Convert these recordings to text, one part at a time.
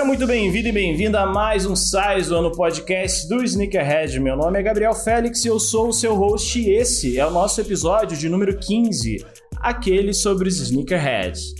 Seja muito bem-vindo e bem-vinda a mais um Saizo no podcast do Sneakerhead. Meu nome é Gabriel Félix e eu sou o seu host e esse é o nosso episódio de número 15, aquele sobre os Sneakerheads.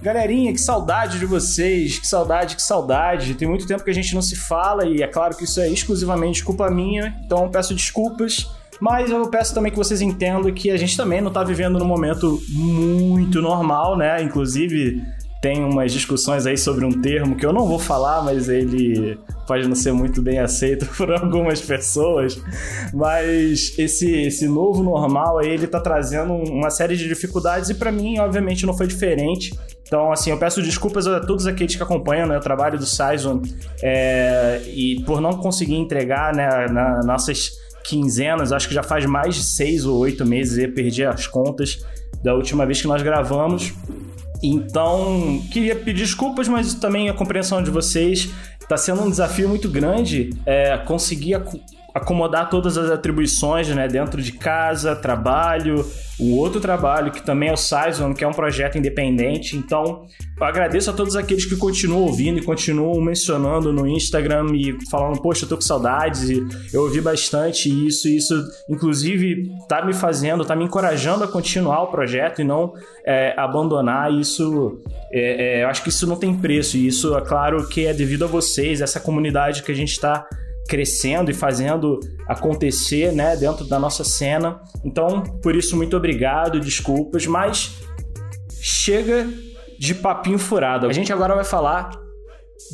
Galerinha, que saudade de vocês, que saudade, que saudade. Tem muito tempo que a gente não se fala e é claro que isso é exclusivamente culpa minha, então peço desculpas. Mas eu peço também que vocês entendam que a gente também não está vivendo num momento muito normal, né? Inclusive, tem umas discussões aí sobre um termo que eu não vou falar, mas ele pode não ser muito bem aceito por algumas pessoas. Mas esse, esse novo normal aí, ele tá trazendo uma série de dificuldades e para mim, obviamente, não foi diferente. Então, assim, eu peço desculpas a todos aqueles que acompanham né, o trabalho do Saison é, e por não conseguir entregar né, na, nossas quinzenas, acho que já faz mais de seis ou oito meses, eu perdi as contas da última vez que nós gravamos. Então, queria pedir desculpas, mas também a compreensão de vocês. Está sendo um desafio muito grande é, conseguir acomodar todas as atribuições né, dentro de casa, trabalho, o outro trabalho que também é o Saison, que é um projeto independente. Então, eu agradeço a todos aqueles que continuam ouvindo e continuam mencionando no Instagram e falando, poxa, eu tô com saudades. E eu ouvi bastante isso, e isso, inclusive, tá me fazendo, tá me encorajando a continuar o projeto e não é, abandonar. Isso, é, é, eu acho que isso não tem preço, e isso, é claro, que é devido a vocês, essa comunidade que a gente está crescendo e fazendo acontecer, né, dentro da nossa cena. Então, por isso, muito obrigado, desculpas, mas chega de papinho furado. A gente agora vai falar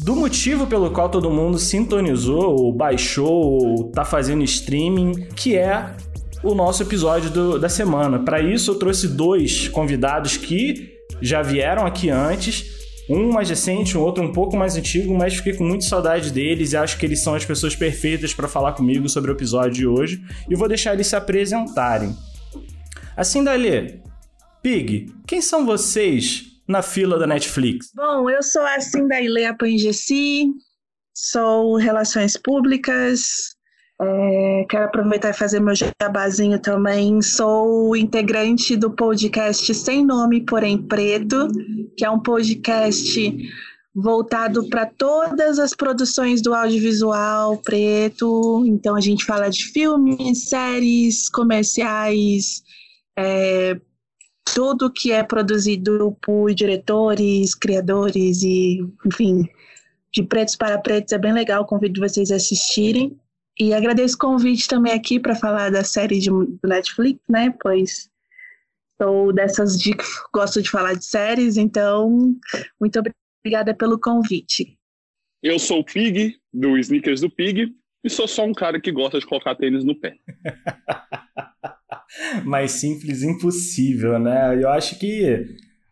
do motivo pelo qual todo mundo sintonizou, ou baixou, ou tá fazendo streaming, que é o nosso episódio do, da semana. Para isso, eu trouxe dois convidados que já vieram aqui antes um mais recente, um outro um pouco mais antigo, mas fiquei com muita saudade deles e acho que eles são as pessoas perfeitas para falar comigo sobre o episódio de hoje. E vou deixar eles se apresentarem. Assim, Dali, Pig, quem são vocês na fila da Netflix? Bom, eu sou a Cindaile Apangessi, sou Relações Públicas, é, quero aproveitar e fazer meu jabazinho também. Sou integrante do podcast Sem Nome, Porém Preto, que é um podcast voltado para todas as produções do audiovisual preto. Então a gente fala de filmes, séries, comerciais, é, tudo que é produzido por diretores, criadores e, enfim, de pretos para pretos. É bem legal, convido vocês a assistirem. E agradeço o convite também aqui para falar da série de Netflix, né? Pois sou dessas dicas, gosto de falar de séries, então muito obrigada pelo convite. Eu sou o Pig, do Sneakers do Pig, e sou só um cara que gosta de colocar tênis no pé. Mais simples impossível, né? Eu acho que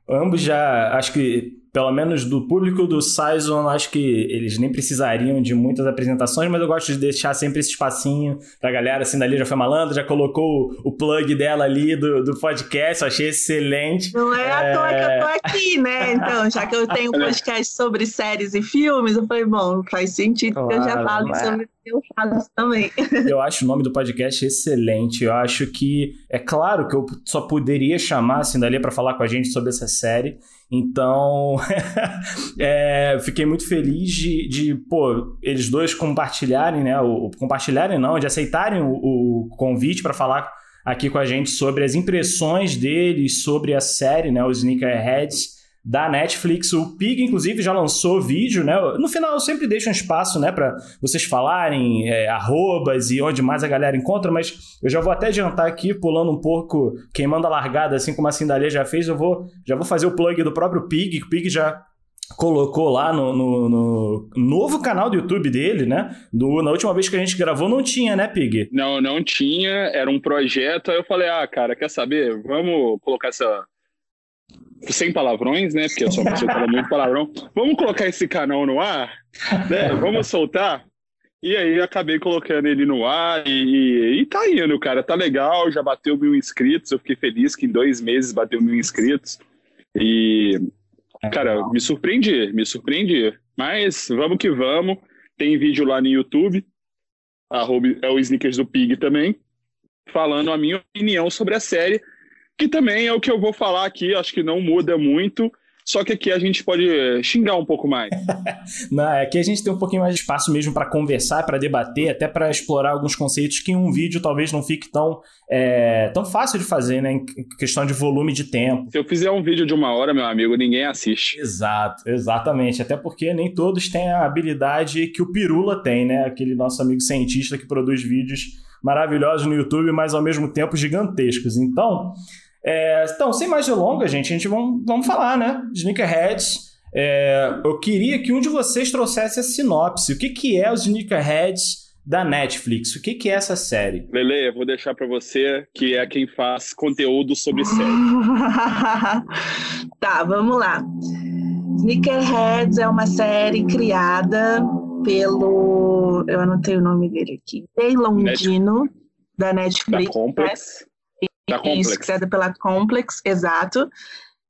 ambos já. Acho que pelo menos do público do Saison, acho que eles nem precisariam de muitas apresentações, mas eu gosto de deixar sempre esse espacinho pra galera, assim, dali já foi malandro, já colocou o plug dela ali do, do podcast, eu achei excelente. Não é, é à toa que eu tô aqui, né? Então, já que eu tenho um podcast sobre séries e filmes, eu falei, bom, faz sentido claro, que eu já falo é. sobre eu faço também. Eu acho o nome do podcast excelente. Eu acho que é claro que eu só poderia chamar assim dali para falar com a gente sobre essa série. Então, é, fiquei muito feliz de, de, pô, eles dois compartilharem, né? O, compartilharem não, de aceitarem o, o convite para falar aqui com a gente sobre as impressões deles sobre a série, né? Os Sneakerheads da Netflix. O Pig, inclusive, já lançou vídeo, né? No final eu sempre deixo um espaço, né, para vocês falarem é, arrobas e onde mais a galera encontra, mas eu já vou até adiantar aqui, pulando um pouco, queimando a largada, assim como a Cindalia já fez, eu vou, já vou fazer o plug do próprio Pig, que o Pig já colocou lá no, no, no, novo canal do YouTube dele, né? Do, na última vez que a gente gravou não tinha, né, Pig? Não, não tinha, era um projeto, aí eu falei, ah, cara, quer saber? Vamos colocar essa sem palavrões, né? Porque eu sou uma pessoa que fala muito palavrão. Vamos colocar esse canal no ar? Né? Vamos soltar? E aí acabei colocando ele no ar e, e tá indo, cara. Tá legal, já bateu mil inscritos. Eu fiquei feliz que em dois meses bateu mil inscritos. E, cara, me surpreendi, me surpreendi. Mas vamos que vamos. Tem vídeo lá no YouTube. Arroba, é o Sneakers do Pig também. Falando a minha opinião sobre a série que também é o que eu vou falar aqui, acho que não muda muito. Só que aqui a gente pode xingar um pouco mais. Não, aqui a gente tem um pouquinho mais de espaço mesmo para conversar, para debater, até para explorar alguns conceitos que em um vídeo talvez não fique tão, é, tão fácil de fazer, né? Em questão de volume de tempo. Se eu fizer um vídeo de uma hora, meu amigo, ninguém assiste. Exato, exatamente. Até porque nem todos têm a habilidade que o Pirula tem, né? Aquele nosso amigo cientista que produz vídeos maravilhosos no YouTube, mas ao mesmo tempo gigantescos. Então. É, então, sem mais delongas, gente, a gente vamos, vamos falar, né? Sneakerheads. É, eu queria que um de vocês trouxesse a sinopse. O que, que é os Sneakerheads da Netflix? O que, que é essa série? Lele, eu vou deixar para você, que é quem faz conteúdo sobre série. tá, vamos lá. Sneakerheads é uma série criada pelo. Eu anotei o nome dele aqui. Jay Londino, da Netflix. Da Complex. Da Complex. Isso, criada pela Complex, exato.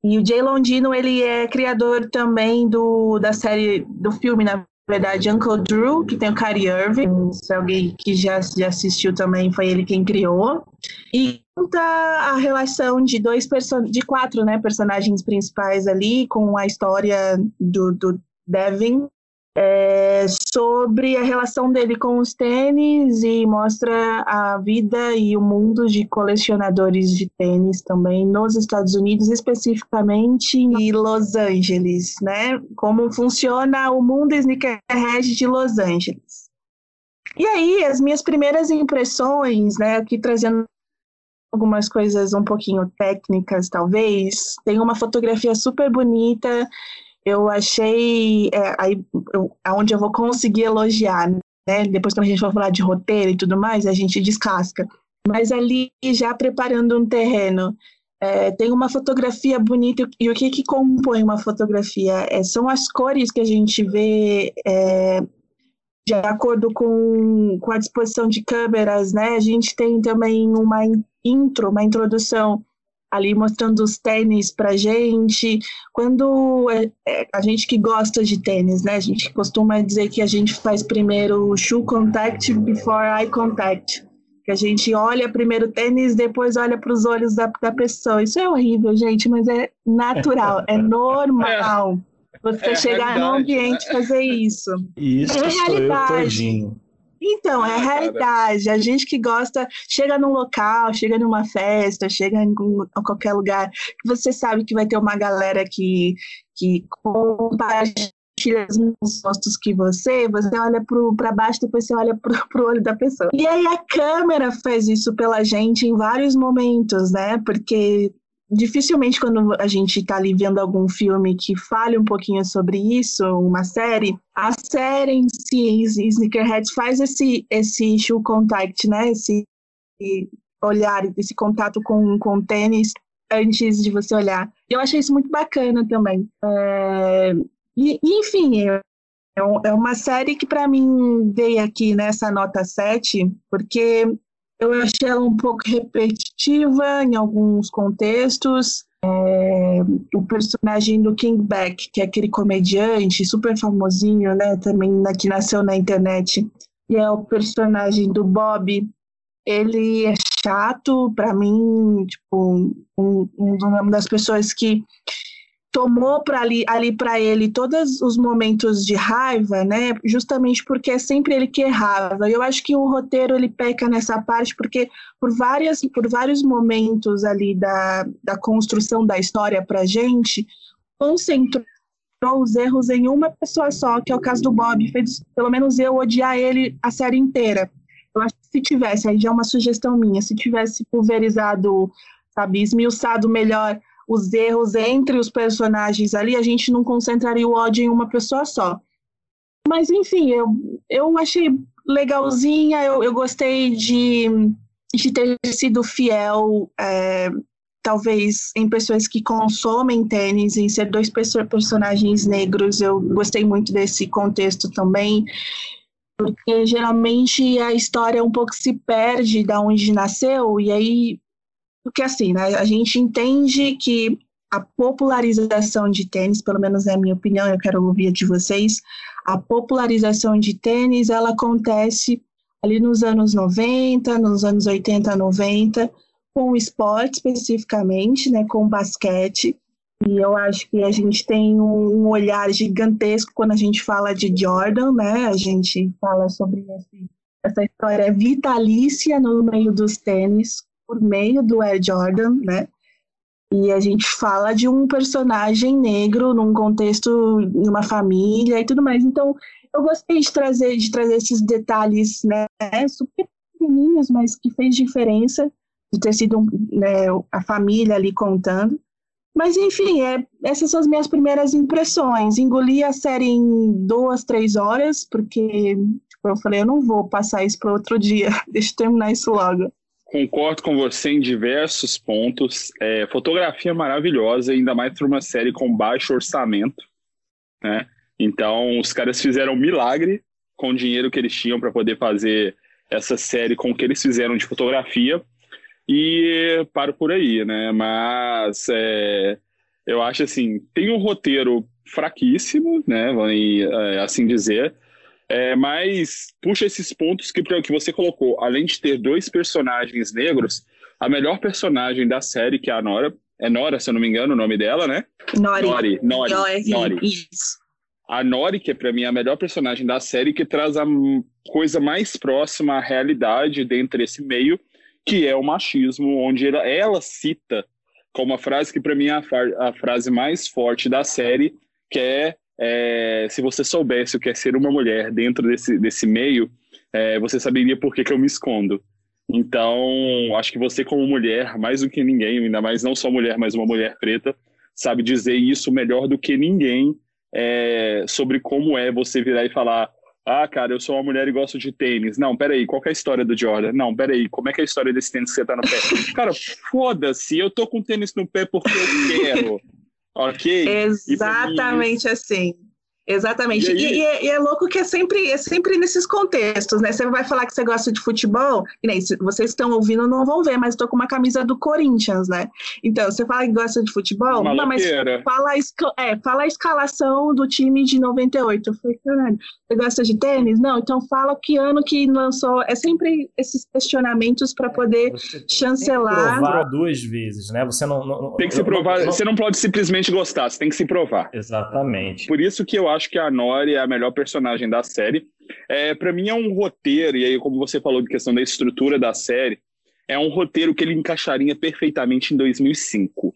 E o Jay Londino, ele é criador também do, da série, do filme, na verdade, Uncle Drew, que tem o Kyrie Irving. Se alguém que já, já assistiu também, foi ele quem criou. E conta a relação de dois de quatro né, personagens principais ali, com a história do, do Devin, é, sobre a relação dele com os tênis e mostra a vida e o mundo de colecionadores de tênis também nos Estados Unidos, especificamente em Los Angeles, né? Como funciona o mundo sneakerhead de Los Angeles. E aí, as minhas primeiras impressões, né, aqui trazendo algumas coisas um pouquinho técnicas, talvez. Tem uma fotografia super bonita eu achei é, aí, eu, onde eu vou conseguir elogiar, né? Depois quando a gente for falar de roteiro e tudo mais, a gente descasca. Mas ali já preparando um terreno, é, tem uma fotografia bonita e o que que compõe uma fotografia é, são as cores que a gente vê é, de acordo com, com a disposição de câmeras, né? A gente tem também uma intro, uma introdução ali mostrando os tênis pra gente. Quando é, é, a gente que gosta de tênis, né? A gente costuma dizer que a gente faz primeiro shoe contact before eye contact. Que a gente olha primeiro o tênis, depois olha para os olhos da, da pessoa. Isso é horrível, gente, mas é natural, é normal. Você é chegar no ambiente e né? fazer isso. Isso é realidade. Então, é a realidade. A gente que gosta, chega num local, chega numa festa, chega em qualquer lugar, que você sabe que vai ter uma galera que, que compartilha os mesmos gostos que você, você olha para baixo, depois você olha para o olho da pessoa. E aí a câmera faz isso pela gente em vários momentos, né? Porque dificilmente quando a gente está ali vendo algum filme que fale um pouquinho sobre isso, uma série, a série em si, Sneakerheads, faz esse, esse shoe contact, né? Esse olhar, esse contato com, com tênis antes de você olhar. Eu achei isso muito bacana também. É... E, enfim, é, é uma série que para mim veio aqui nessa nota 7, porque eu achei ela um pouco repetitiva em alguns contextos. É, o personagem do King Beck, que é aquele comediante super famosinho, né, também que nasceu na internet, e é o personagem do Bob. Ele é chato para mim, tipo, um, um, uma das pessoas que tomou para ali, ali para ele todos os momentos de raiva, né? Justamente porque é sempre ele que errava. Eu acho que o roteiro ele peca nessa parte porque por várias por vários momentos ali da, da construção da história para gente concentrou os erros em uma pessoa só, que é o caso do Bob. Fez pelo menos eu odiar ele a série inteira. Eu acho que se tivesse, aí já é uma sugestão minha, se tivesse pulverizado, sabe, esmiuçado melhor os erros entre os personagens ali, a gente não concentraria o ódio em uma pessoa só. Mas, enfim, eu, eu achei legalzinha, eu, eu gostei de, de ter sido fiel, é, talvez, em pessoas que consomem tênis, em ser dois personagens negros. Eu gostei muito desse contexto também porque geralmente a história um pouco se perde da onde nasceu e aí porque assim, né, a gente entende que a popularização de tênis, pelo menos é a minha opinião, eu quero ouvir de vocês, a popularização de tênis, ela acontece ali nos anos 90, nos anos 80, 90, com o esporte especificamente, né, com o basquete. E eu acho que a gente tem um olhar gigantesco quando a gente fala de Jordan, né? A gente fala sobre esse, essa história vitalícia no meio dos tênis, por meio do Air Jordan, né? E a gente fala de um personagem negro num contexto, em uma família e tudo mais. Então, eu gostei de trazer, de trazer esses detalhes, né? Super pequenininhos, mas que fez diferença de ter sido né, a família ali contando. Mas, enfim, é, essas são as minhas primeiras impressões. Engoli a série em duas, três horas, porque tipo, eu falei, eu não vou passar isso para outro dia, deixa eu terminar isso logo. Concordo com você em diversos pontos. É, fotografia maravilhosa, ainda mais para uma série com baixo orçamento. Né? Então, os caras fizeram um milagre com o dinheiro que eles tinham para poder fazer essa série com o que eles fizeram de fotografia e paro por aí, né? Mas é, eu acho assim, tem um roteiro fraquíssimo, né? É, assim dizer. É, mas puxa esses pontos que, que você colocou. Além de ter dois personagens negros, a melhor personagem da série, que é a Nora, é Nora, se eu não me engano, o nome dela, né? Nori. Nori. Nori. Nori. Nori. Isso. A Nori, que é para mim a melhor personagem da série, que traz a coisa mais próxima à realidade dentro desse meio, que é o machismo, onde ela, ela cita como a frase que para mim é a, a, frase mais forte da série, que é, é, se você soubesse o que é ser uma mulher dentro desse, desse meio, é, você saberia por que, que eu me escondo. Então, acho que você como mulher, mais do que ninguém, ainda mais não só mulher, mas uma mulher preta, sabe dizer isso melhor do que ninguém é, sobre como é você virar e falar ah, cara, eu sou uma mulher e gosto de tênis. Não, peraí, qual é a história do Jordan? Não, peraí, como é que é a história desse tênis que você tá no pé? cara, foda-se, eu tô com tênis no pé porque eu quero. Ok? Exatamente assim. Exatamente. E, e, e, é, e, é, louco que é sempre, é sempre nesses contextos, né? Você vai falar que você gosta de futebol, e nem vocês estão ouvindo não vão ver, mas estou com uma camisa do Corinthians, né? Então, você fala que gosta de futebol, não, mas fala a, é, fala a escalação do time de 98. Eu falei, caralho, você gosta de tênis? Não, então fala que ano que lançou. É sempre esses questionamentos para poder chancelar. Tem que provar duas vezes, né? Você não. não tem que se provar. Não... Você não pode simplesmente gostar, você tem que se provar. Exatamente. Por isso que eu acho acho que a Nori é a melhor personagem da série. É, para mim é um roteiro, e aí como você falou de questão da estrutura da série, é um roteiro que ele encaixaria perfeitamente em 2005.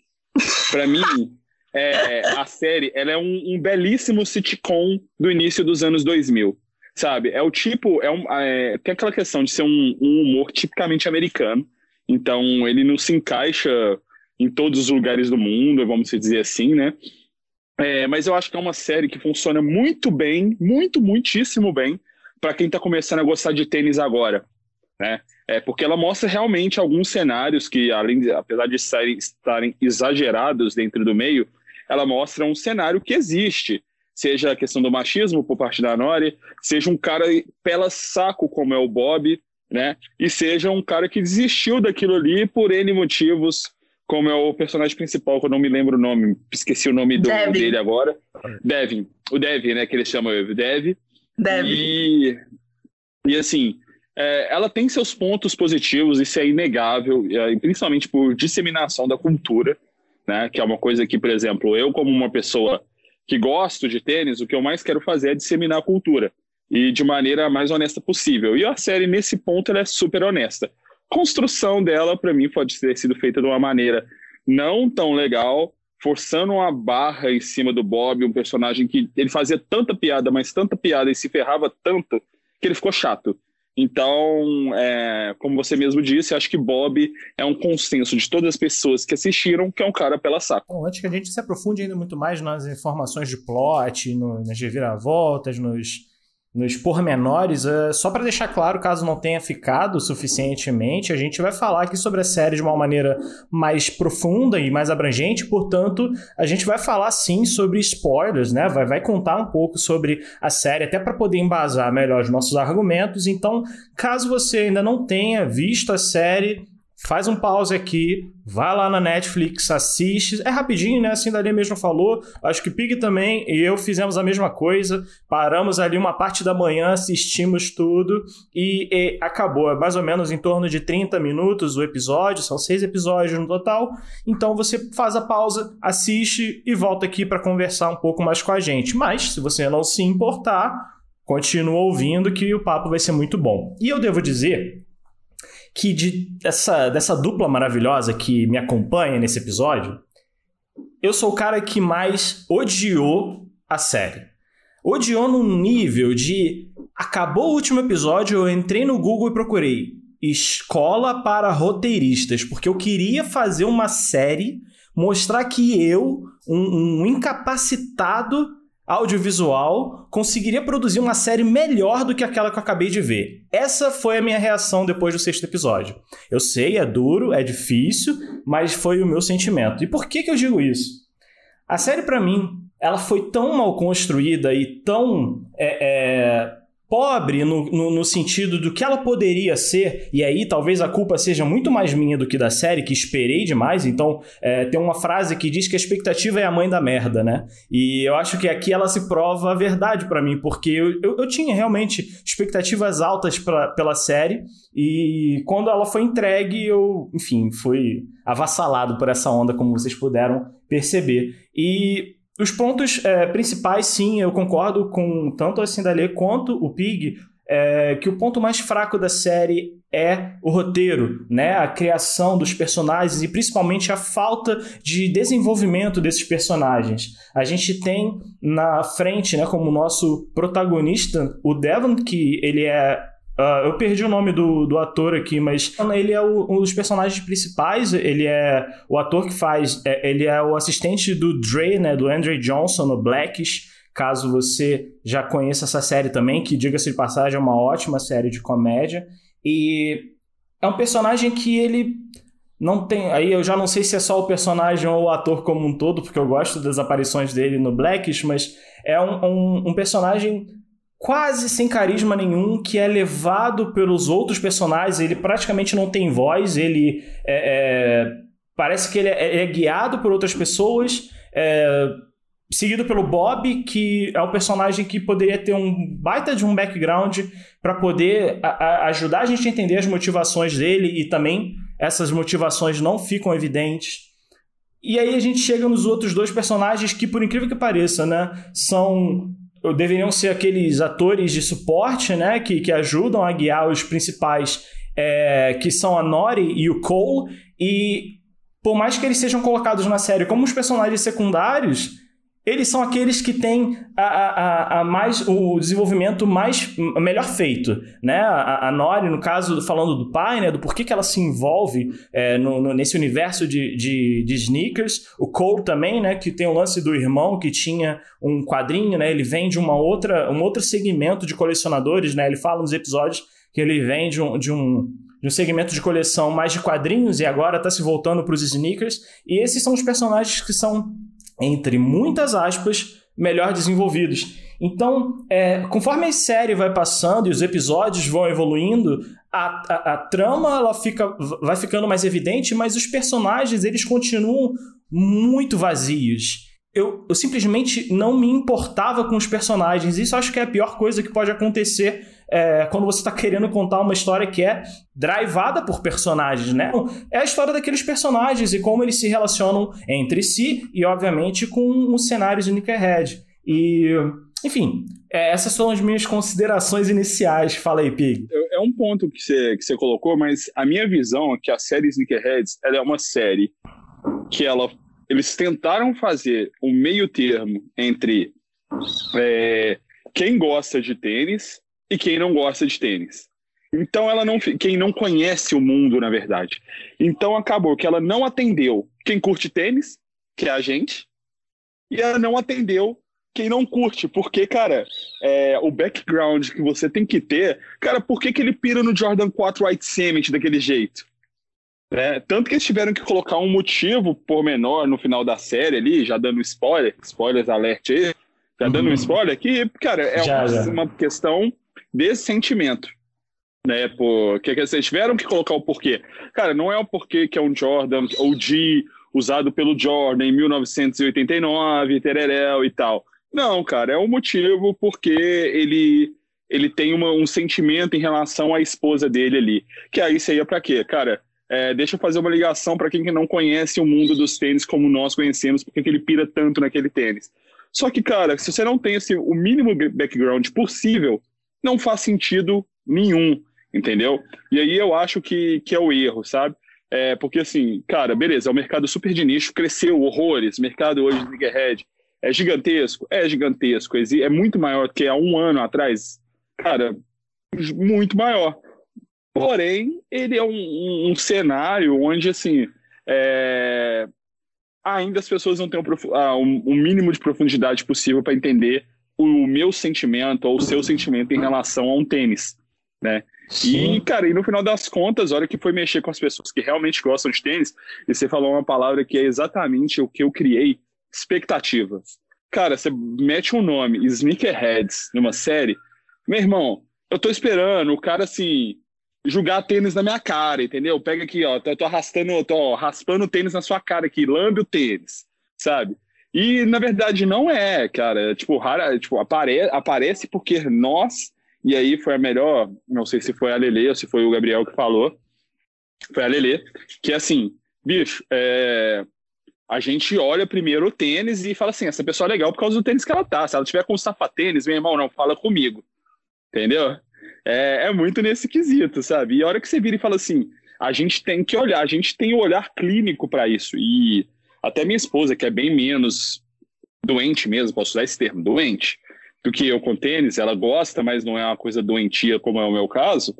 Para mim, é, a série ela é um, um, belíssimo sitcom do início dos anos 2000, sabe? É o tipo, é, um, é tem aquela questão de ser um, um humor tipicamente americano, então ele não se encaixa em todos os lugares do mundo, vamos dizer assim, né? É, mas eu acho que é uma série que funciona muito bem, muito, muitíssimo bem, para quem está começando a gostar de tênis agora. Né? É, porque ela mostra realmente alguns cenários que, além de, apesar de estarem, estarem exagerados dentro do meio, ela mostra um cenário que existe. Seja a questão do machismo por parte da Nori, seja um cara pela saco como é o Bob, né? E seja um cara que desistiu daquilo ali por N motivos, como é o personagem principal, que eu não me lembro o nome, esqueci o nome do, dele agora. Devin. O Devin, né, que ele chama o Dev. Dev. E, e assim, é, ela tem seus pontos positivos, isso é inegável, é, principalmente por disseminação da cultura, né, que é uma coisa que, por exemplo, eu como uma pessoa que gosto de tênis, o que eu mais quero fazer é disseminar a cultura e de maneira mais honesta possível. E a série, nesse ponto, ela é super honesta construção dela, para mim, pode ter sido feita de uma maneira não tão legal, forçando uma barra em cima do Bob, um personagem que ele fazia tanta piada, mas tanta piada e se ferrava tanto que ele ficou chato. Então, é, como você mesmo disse, acho que Bob é um consenso de todas as pessoas que assistiram que é um cara pela saco. Bom, antes que a gente se aprofunde ainda muito mais nas informações de plot, no, nas reviravoltas, nos nos pormenores, uh, só para deixar claro, caso não tenha ficado suficientemente, a gente vai falar aqui sobre a série de uma maneira mais profunda e mais abrangente, portanto, a gente vai falar sim sobre spoilers, né? Vai, vai contar um pouco sobre a série, até para poder embasar melhor os nossos argumentos. Então, caso você ainda não tenha visto a série, faz um pause aqui, vai lá na Netflix, assiste. É rapidinho, né? Assim, Dali mesmo falou. Acho que Pig também e eu fizemos a mesma coisa. Paramos ali uma parte da manhã, assistimos tudo e, e acabou. É mais ou menos em torno de 30 minutos o episódio, são seis episódios no total. Então você faz a pausa, assiste e volta aqui para conversar um pouco mais com a gente. Mas, se você não se importar, continua ouvindo que o papo vai ser muito bom. E eu devo dizer que de, dessa, dessa dupla maravilhosa que me acompanha nesse episódio, eu sou o cara que mais odiou a série. Odiou num nível de. Acabou o último episódio, eu entrei no Google e procurei escola para roteiristas, porque eu queria fazer uma série, mostrar que eu, um, um incapacitado audiovisual conseguiria produzir uma série melhor do que aquela que eu acabei de ver. Essa foi a minha reação depois do sexto episódio. Eu sei, é duro, é difícil, mas foi o meu sentimento. E por que, que eu digo isso? A série, para mim, ela foi tão mal construída e tão é, é, pobre no, no, no, sentido do que ela poderia ser, e aí talvez a culpa seja muito mais minha do que da série, que esperei demais. Então, é, tem uma frase que diz que a expectativa é a mãe da merda, né? E eu acho que aqui ela se prova a verdade para mim, porque eu, eu, eu, tinha realmente expectativas altas pra, pela série, e quando ela foi entregue, eu, enfim, fui avassalado por essa onda, como vocês puderam perceber. E os pontos é, principais, sim, eu concordo com tanto a Cindalê quanto o Pig, é, que o ponto mais fraco da série é o roteiro, né? A criação dos personagens e principalmente a falta de desenvolvimento desses personagens. A gente tem na frente, né, como nosso protagonista, o Devon, que ele é Uh, eu perdi o nome do, do ator aqui, mas ele é o, um dos personagens principais. Ele é o ator que faz. É, ele é o assistente do Dre, né? Do Andre Johnson no Blackish. Caso você já conheça essa série também, que diga-se de passagem, é uma ótima série de comédia. E é um personagem que ele não tem. Aí eu já não sei se é só o personagem ou o ator como um todo, porque eu gosto das aparições dele no Blackish, mas é um, um, um personagem quase sem carisma nenhum, que é levado pelos outros personagens. Ele praticamente não tem voz, ele é, é, parece que ele é, é, guiado por outras pessoas. É, seguido pelo Bob, que é um personagem que poderia ter um baita de um background para poder a, a ajudar a gente a entender as motivações dele e também essas motivações não ficam evidentes. E aí a gente chega nos outros dois personagens que, por incrível que pareça, né, são deveriam ser aqueles atores de suporte, né, que, que ajudam a guiar os principais, é, que são a Nori e o Cole, e por mais que eles sejam colocados na série como os personagens secundários, eles são aqueles que têm a, a, a mais, o desenvolvimento mais melhor feito. Né? A, a Nori, no caso, falando do pai, né, do porquê que ela se envolve é, no, no, nesse universo de, de, de, sneakers. O Cole também, né, que tem o lance do irmão que tinha um quadrinho, né, ele vem de uma outra, um outro segmento de colecionadores. Né, ele fala nos episódios que ele vem de um, de um de um segmento de coleção mais de quadrinhos e agora está se voltando para os sneakers. E esses são os personagens que são entre muitas aspas, melhor desenvolvidos. Então, é, conforme a série vai passando e os episódios vão evoluindo, a, a, a, trama ela fica, vai ficando mais evidente, mas os personagens eles continuam muito vazios. Eu, eu simplesmente não me importava com os personagens. Isso acho que é a pior coisa que pode acontecer é, quando você está querendo contar uma história que é drivada por personagens, né? É a história daqueles personagens e como eles se relacionam entre si e, obviamente, com os cenários de Nickelhead. E, enfim, é, essas são as minhas considerações iniciais. Fala aí, Pig. É um ponto que você, que você colocou, mas a minha visão é que a série Sneakerheads ela é uma série que ela, eles tentaram fazer um meio termo entre é, quem gosta de tênis e quem não gosta de tênis. Então ela não, quem não conhece o mundo, na verdade. Então acabou que ela não atendeu quem curte tênis, que é a gente, e ela não atendeu quem não curte, porque, cara, é, o background que você tem que ter, cara, por que, que ele pira no Jordan 4 White Cement daquele jeito? É, tanto que eles tiveram que colocar um motivo por menor no final da série ali, já dando spoiler, spoilers alert aí, já dando um uhum. spoiler, que, cara, é já, uma, já. uma questão desse sentimento. né? Porque que vocês tiveram que colocar o porquê. Cara, não é o porquê que é um Jordan OG usado pelo Jordan em 1989, tereréu e tal. Não, cara, é o um motivo porque ele ele tem uma, um sentimento em relação à esposa dele ali. Que aí seria para quê? Cara, é, deixa eu fazer uma ligação para quem não conhece o mundo dos tênis como nós conhecemos, porque ele pira tanto naquele tênis. Só que, cara, se você não tem assim, o mínimo background possível, não faz sentido nenhum, entendeu? E aí eu acho que, que é o erro, sabe? É, porque assim, cara, beleza, é um mercado super de nicho, cresceu horrores, mercado hoje de Sneakerhead é gigantesco? É gigantesco, é muito maior do que há um ano atrás, cara, muito maior. Porém, ele é um, um, um cenário onde, assim, é... ainda as pessoas não têm o ah, um, um mínimo de profundidade possível para entender o meu sentimento ou o seu sentimento em relação a um tênis, né? Sim. E, cara, e no final das contas, a hora que foi mexer com as pessoas que realmente gostam de tênis, e você falou uma palavra que é exatamente o que eu criei, expectativa. Cara, você mete um nome, Sneakerheads, numa série, meu irmão, eu tô esperando o cara, assim, jogar tênis na minha cara, entendeu? Pega aqui, ó, tô, tô arrastando, tô raspando o tênis na sua cara aqui, lambe o tênis, sabe? E, na verdade, não é, cara. Tipo, rara, tipo apare, aparece porque nós e aí foi a melhor, não sei se foi a Lele ou se foi o Gabriel que falou, foi a Lele, que é assim, bicho, é, a gente olha primeiro o tênis e fala assim, essa pessoa é legal por causa do tênis que ela tá. Se ela tiver com sapatênis, meu irmão, não, fala comigo. Entendeu? É, é muito nesse quesito, sabe? E a hora que você vira e fala assim, a gente tem que olhar, a gente tem o um olhar clínico para isso. E até minha esposa, que é bem menos doente mesmo, posso usar esse termo, doente, do que eu com tênis, ela gosta, mas não é uma coisa doentia como é o meu caso,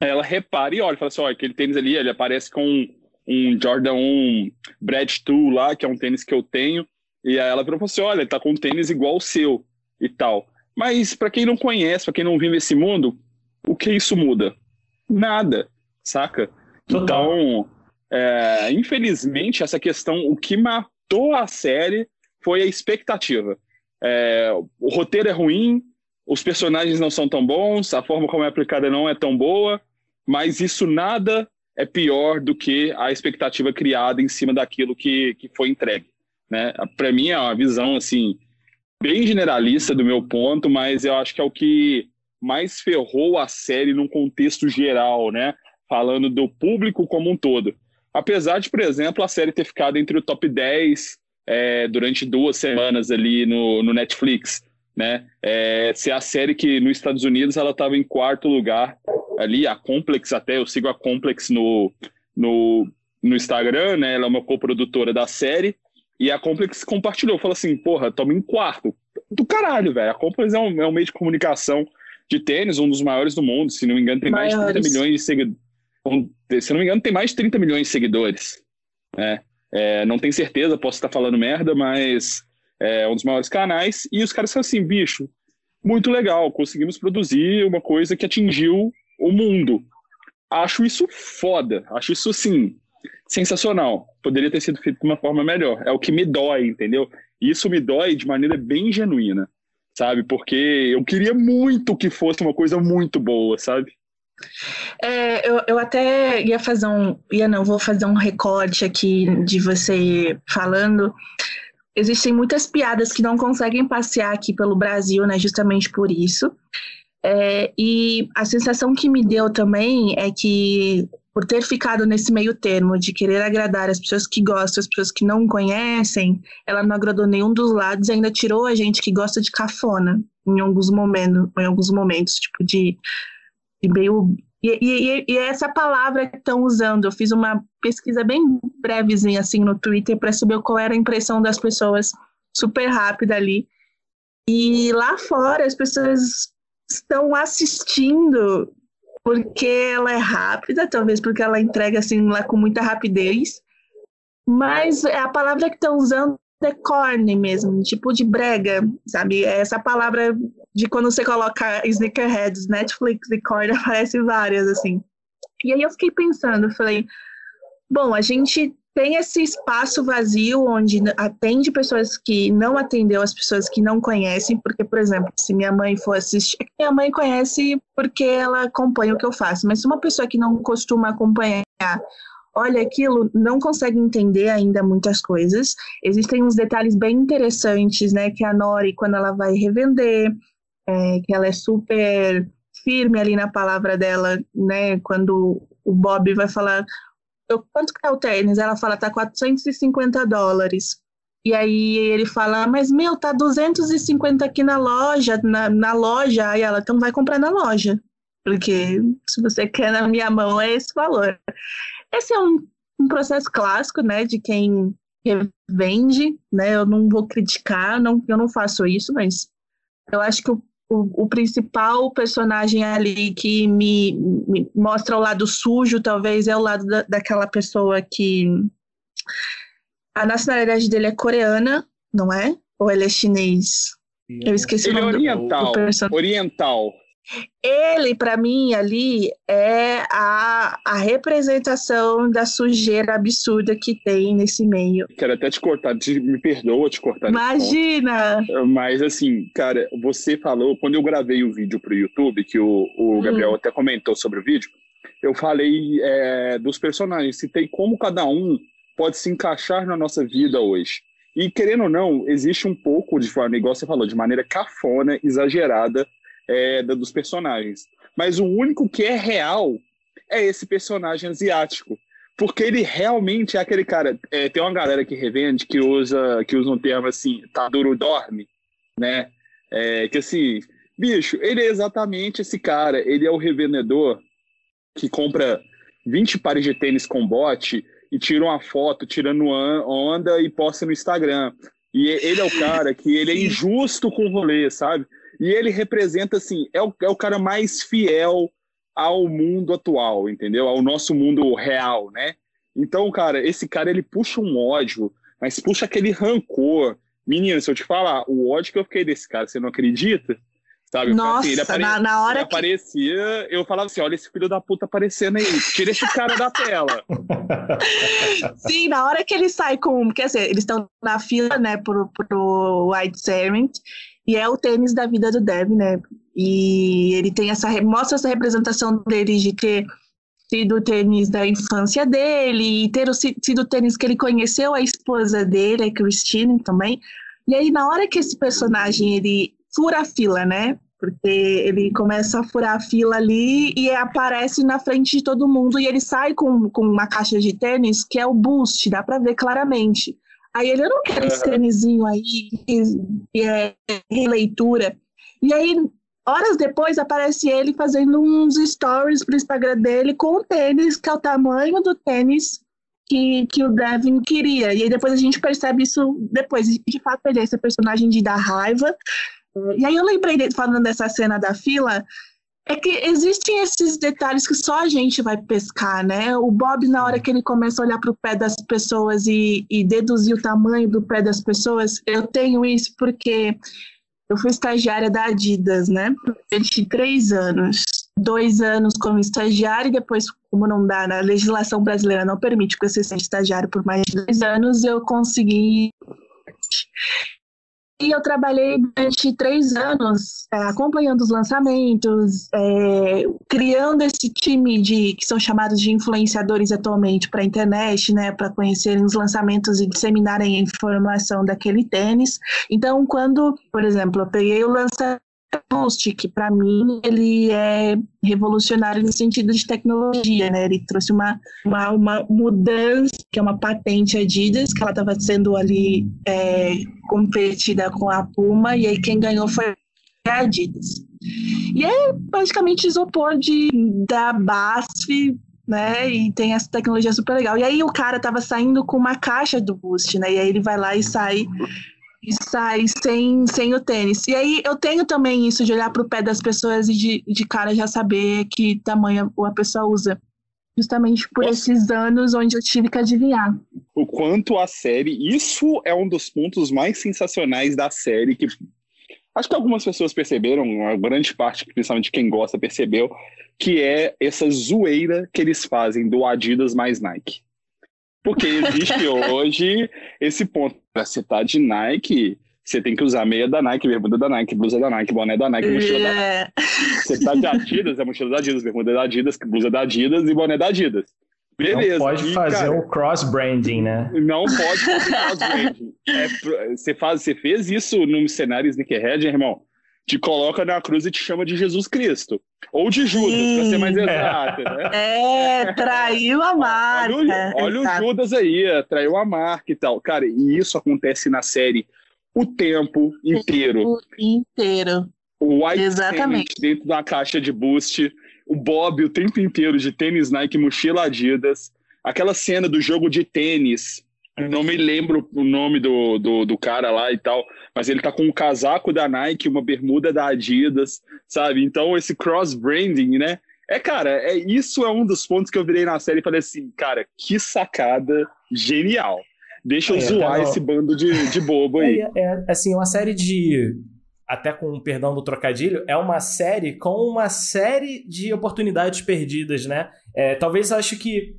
ela repara e olha, fala assim, olha, aquele tênis ali, ele aparece com um, um Jordan 1 Brad 2 lá, que é um tênis que eu tenho, e aí ela falou assim, olha, ele tá com um tênis igual o seu e tal. Mas para quem não conhece, para quem não vive esse mundo, o que isso muda? Nada, saca? Total. Então, é, infelizmente, essa questão, o que matou a série foi a expectativa. É, o roteiro é ruim, os personagens não são tão bons, a forma como é aplicada não é tão boa, mas isso nada é pior do que a expectativa criada em cima daquilo que, que foi entregue. Né? Para mim é uma visão assim bem generalista do meu ponto, mas eu acho que é o que mais ferrou a série num contexto geral, né? Falando do público como um todo. Apesar de, por exemplo, a série ter ficado entre o top 10 é, durante duas semanas ali no, no Netflix, né? É, ser a série que nos Estados Unidos ela estava em quarto lugar ali, a Complex até, eu sigo a Complex no, no, no Instagram, né? Ela é uma coprodutora da série, e a Complex compartilhou, falou assim, porra, toma em quarto. Do caralho, velho. A Complex é um, é um meio de comunicação de tênis, um dos maiores do mundo, se não me engano, tem mais de 30 milhões de seguidores. Se não me engano, tem mais de 30 milhões de seguidores. Né? É, não tenho certeza, posso estar falando merda, mas é um dos maiores canais. E os caras são assim, bicho, muito legal, conseguimos produzir uma coisa que atingiu o mundo. Acho isso foda, acho isso, assim, sensacional. Poderia ter sido feito de uma forma melhor. É o que me dói, entendeu? E isso me dói de maneira bem genuína, sabe? Porque eu queria muito que fosse uma coisa muito boa, sabe? É, eu, eu até ia fazer um. Ia não, vou fazer um recorte aqui de você falando. Existem muitas piadas que não conseguem passear aqui pelo Brasil, né? Justamente por isso. É, e a sensação que me deu também é que, por ter ficado nesse meio termo de querer agradar as pessoas que gostam, as pessoas que não conhecem, ela não agradou nenhum dos lados e ainda tirou a gente que gosta de cafona em alguns momentos, em alguns momentos tipo de e meio. E, e, e, essa palavra que estão usando, eu fiz uma pesquisa bem brevezinha assim no Twitter para saber qual era a impressão das pessoas, super rápida ali. E lá fora as pessoas estão assistindo porque ela é rápida, talvez porque ela entrega assim lá com muita rapidez. Mas a palavra que estão usando é corny mesmo, tipo de brega, sabe? É essa palavra de quando você coloca sneakerheads, Netflix e corny aparece várias, assim. E aí eu fiquei pensando, falei, bom, a gente tem esse espaço vazio onde atende pessoas que não atendeu as pessoas que não conhecem, porque, por exemplo, se minha mãe for assistir, minha mãe conhece porque ela acompanha o que eu faço, mas se uma pessoa que não costuma acompanhar olha aquilo, não consegue entender ainda muitas coisas. Existem uns detalhes bem interessantes, né? Que a Nori, quando ela vai revender, é, que ela é super firme ali na palavra dela, né? Quando o Bob vai falar quanto que é o tênis? Ela fala, tá 450 dólares. E aí ele fala, mas meu, tá 250 aqui na loja, na, na loja. Aí ela, então vai comprar na loja. Porque se você quer na minha mão, é esse valor. Esse é um, um processo clássico, né, de quem revende, né? Eu não vou criticar, não, eu não faço isso, mas eu acho que o, o, o principal personagem ali que me, me, mostra o lado sujo, talvez, é o lado da, daquela pessoa que a nacionalidade dele é coreana, não é? Ou ele é chinês? Eu esqueci ele o nome é oriental, do, do personagem. Oriental. Ele, para mim, ali é a, a representação da sujeira absurda que tem nesse meio. Quero até te cortar, te, me perdoa te cortar. Imagina! Mas, assim, cara, você falou, quando eu gravei o vídeo pro YouTube, que o, o hum. Gabriel até comentou sobre o vídeo, eu falei é, dos personagens, citei como cada um pode se encaixar na nossa vida hoje. E, querendo ou não, existe um pouco de forma, igual você falou, de maneira cafona, exagerada, é, dos personagens. Mas o único que é real é esse personagem asiático. Porque ele realmente é aquele cara. É, tem uma galera que revende que usa, que usa um termo assim, tá duro dorme, né? É, que assim, bicho, ele é exatamente esse cara. Ele é o revendedor que compra 20 pares de tênis com bote e tira uma foto tirando onda e posta no Instagram. E ele é o cara que ele é injusto com o rolê, sabe? E ele representa, assim, é o, é o cara mais fiel ao mundo atual, entendeu? Ao nosso mundo real, né? Então, cara, esse cara, ele puxa um ódio, mas puxa aquele rancor. Menino, se eu te falar, o ódio que eu fiquei desse cara, você não acredita? Sabe? Nossa, assim, ele aparecia, na, na hora ele que... aparecia, eu falava assim, olha esse filho da puta aparecendo aí, tira esse cara da tela. Sim, na hora que ele sai com, quer dizer, eles estão na fila, né, pro, pro White Servant, e é o tênis da vida do Dev, né? E ele tem essa mostra essa representação dele de ter sido o tênis da infância dele e ter sido o tênis que ele conheceu a esposa dele, a Christine também. E aí na hora que esse personagem ele fura a fila, né? Porque ele começa a furar a fila ali e aparece na frente de todo mundo e ele sai com, com uma caixa de tênis que é o Boost, dá para ver claramente. Aí ele, eu não quero esse tênisinho aí, que é releitura. E aí, horas depois, aparece ele fazendo uns stories pro Instagram dele com o tênis, que é o tamanho do tênis que, que o Devin queria. E aí depois a gente percebe isso depois. De fato, ele é esse personagem de dar raiva. E aí eu lembrei, falando dessa cena da fila, é que existem esses detalhes que só a gente vai pescar, né? O Bob, na hora que ele começa a olhar para o pé das pessoas e, e deduzir o tamanho do pé das pessoas, eu tenho isso porque eu fui estagiária da Adidas, né? Durante três anos. Dois anos como estagiária e depois, como não dá, na legislação brasileira não permite que você seja estagiário por mais de dois anos, eu consegui eu trabalhei durante três anos é, acompanhando os lançamentos, é, criando esse time de que são chamados de influenciadores atualmente para a internet, né, para conhecerem os lançamentos e disseminarem a informação daquele tênis. Então, quando, por exemplo, eu peguei o lançamento Post, que para mim ele é revolucionário no sentido de tecnologia, né? Ele trouxe uma, uma, uma mudança, que é uma patente Adidas, que ela estava sendo ali é, competida com a Puma, e aí quem ganhou foi a Adidas. E é basicamente isopor de, da BASF, né? E tem essa tecnologia super legal. E aí o cara tava saindo com uma caixa do Boost, né? E aí ele vai lá e sai e sai sem, sem o tênis. E aí eu tenho também isso de olhar para o pé das pessoas e de, de cara já saber que tamanho a pessoa usa. Justamente por Nossa. esses anos onde eu tive que adivinhar. O quanto a série. Isso é um dos pontos mais sensacionais da série que. Acho que algumas pessoas perceberam, a grande parte, principalmente quem gosta, percebeu, que é essa zoeira que eles fazem do Adidas mais Nike. Porque existe hoje esse ponto. Pra você tá de Nike, você tem que usar meia da Nike, bermuda da Nike, blusa da Nike, boné da Nike, mochila da Nike. Você tá de Adidas, é mochila da Adidas, bermuda da Adidas, blusa da Adidas e boné da Adidas. Beleza. Não pode E, fazer cara, o cross-branding, né? Não pode fazer cross-branding. É, pro- você, faz, você fez isso no cenário Sneakerhead, irmão? Te coloca na cruz e te chama de Jesus Cristo. Ou de Judas, pra ser mais exato, né? É, traiu a marca. Olha, o- olha o. Judas aí, traiu a marca e tal. Cara, e isso acontece na série o tempo inteiro. O inteiro. O White Exatamente. Dentro da caixa de boost, o Bob o tempo inteiro de tênis Nike, mochila Adidas, aquela cena do jogo de tênis. Não me lembro o nome do, do, do cara lá e tal, mas ele tá com um casaco da Nike, uma bermuda da Adidas, sabe? Então esse cross-branding, né? É, cara, é, isso é um dos pontos que eu virei na série e falei assim, cara, que sacada genial. Deixa eu É, zoar cara, esse bando de, de bobo aí. É, é, assim, uma série de. Até com o perdão do trocadilho, é uma série com uma série de oportunidades perdidas, né? É, talvez acho que.